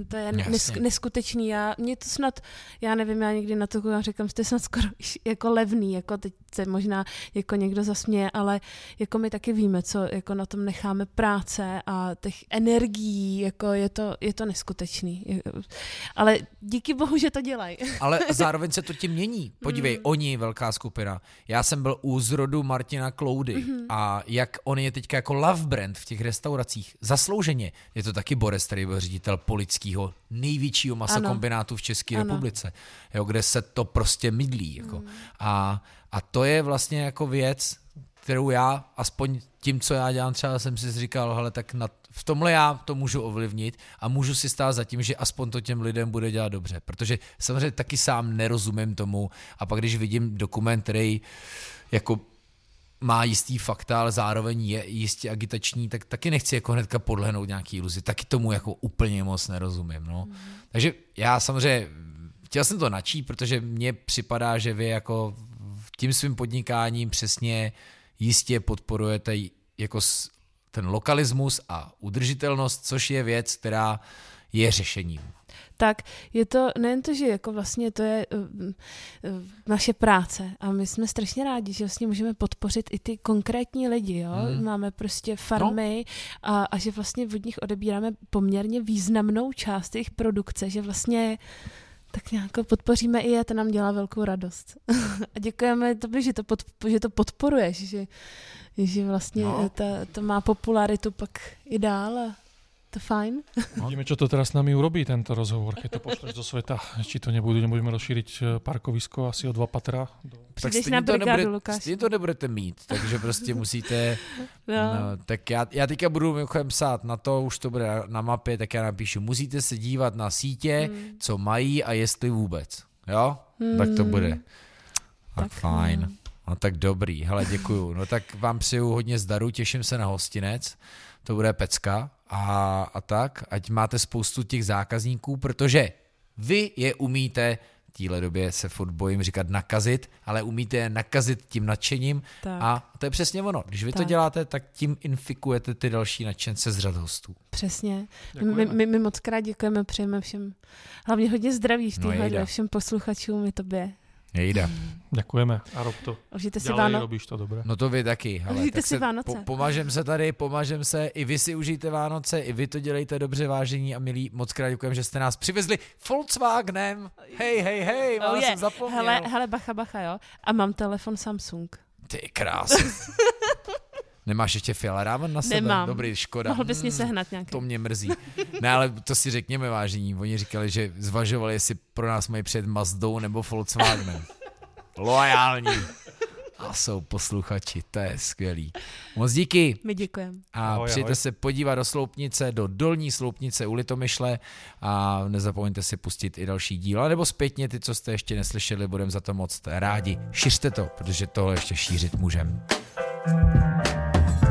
C: to je nes, neskutečný. Já, mě to snad, já nevím, já někdy na to koukám, říkám, jste snad skoro jako levný, jako teď se možná jako někdo zasměje, ale jako my taky víme, co jako na tom necháme práce a těch energií, jako je to, je to neskutečný. Ale díky bohu, že to dělají.
A: Ale zároveň se to tím mění. Podívej, mm. oni, velká skupina. Já jsem byl u zrodu Martina Kloudy mm-hmm. a jak on je teďka jako love brand v těch restauracích, zaslouženě. Je to taky Boris, který byl ředitel politického největšího masokombinátu v České ano. republice, jo, kde se to prostě mydlí. Jako. Mm. A, a to je vlastně jako věc, kterou já, aspoň tím, co já dělám, třeba jsem si říkal, hele, tak na, v tomhle já to můžu ovlivnit a můžu si stát za tím, že aspoň to těm lidem bude dělat dobře. Protože samozřejmě taky sám nerozumím tomu a pak když vidím dokument, který jako má jistý fakta, ale zároveň je jistě agitační, tak taky nechci jako hnedka podlehnout nějaký iluzi. Taky tomu jako úplně moc nerozumím. No. Mm. Takže já samozřejmě chtěl jsem to načít, protože mně připadá, že vy jako tím svým podnikáním přesně jistě podporujete jako ten lokalismus a udržitelnost, což je věc, která je řešením
C: tak je to nejen to, že jako vlastně to je uh, uh, naše práce a my jsme strašně rádi, že vlastně můžeme podpořit i ty konkrétní lidi, jo? Hmm. Máme prostě farmy no. a, a že vlastně od nich odebíráme poměrně významnou část jejich produkce, že vlastně tak nějak podpoříme i je, to nám dělá velkou radost. a děkujeme tobě, že to, pod, že to podporuješ, že, že vlastně no. to, to má popularitu pak i dál a to fajn.
B: Vidíme, čo to teraz s nami urobí, tento rozhovor, keď to pošleš do sveta. Či to nebudú, nebudeme rozšíriť eh, parkovisko asi o dva patra.
A: Tak stejně to, nebude, stejně to nebudete mít, takže prostě musíte... no. No, tak já, já teďka budu mimochodem psát na to, už to bude na mapě, tak já napíšu, musíte se dívat na sítě, hmm. co mají a jestli vůbec. Jo? Hmm. Tak to bude. Tak, tak fajn. No tak dobrý, hele děkuju. No tak vám přeju hodně zdaru, těším se na hostinec, to bude pecka a, a tak, ať máte spoustu těch zákazníků, protože vy je umíte v téhle době se furt bojím říkat nakazit, ale umíte je nakazit tím nadšením tak. a to je přesně ono. Když vy tak. to děláte, tak tím infikujete ty další nadšence z řad hostů.
C: Přesně. My, my, my moc krát děkujeme, přejeme všem hlavně hodně zdraví v téhle no všem posluchačům i tobě.
A: Nejde.
B: Děkujeme a rob to.
C: Užijte si Vánoce.
B: robíš to dobře.
A: No to vy taky. Hele,
C: Užijte
A: tak
C: si Vánoce.
A: Po, pomažem se tady, pomažem se, i vy si užijte Vánoce, i vy to dělejte dobře, vážení a milí. Moc krát děkujeme, že jste nás přivezli Volkswagenem. Hej, hej, hej, oh, jsem zapomněl.
C: Hele, hele, bacha, bacha, jo. A mám telefon Samsung.
A: Ty krás. Nemáš ještě fialerávon na sebe?
C: Nemám.
A: Dobrý, škoda.
C: Mohl bys mě hmm, sehnat nějaký.
A: To mě mrzí. Ne, ale to si řekněme, vážení. Oni říkali, že zvažovali, jestli pro nás mají před Mazdou nebo Volkswagenem. Loajální. A jsou posluchači, to je skvělý. Moc díky.
C: My děkujeme.
A: A
B: Ahoj,
A: přijďte
B: ahoj.
A: se podívat do Sloupnice, do dolní Sloupnice u Litomyšle a nezapomeňte si pustit i další díl, nebo zpětně ty, co jste ještě neslyšeli, budeme za to moc rádi. Šiřte to, protože tohle ještě šířit můžeme. Thank you.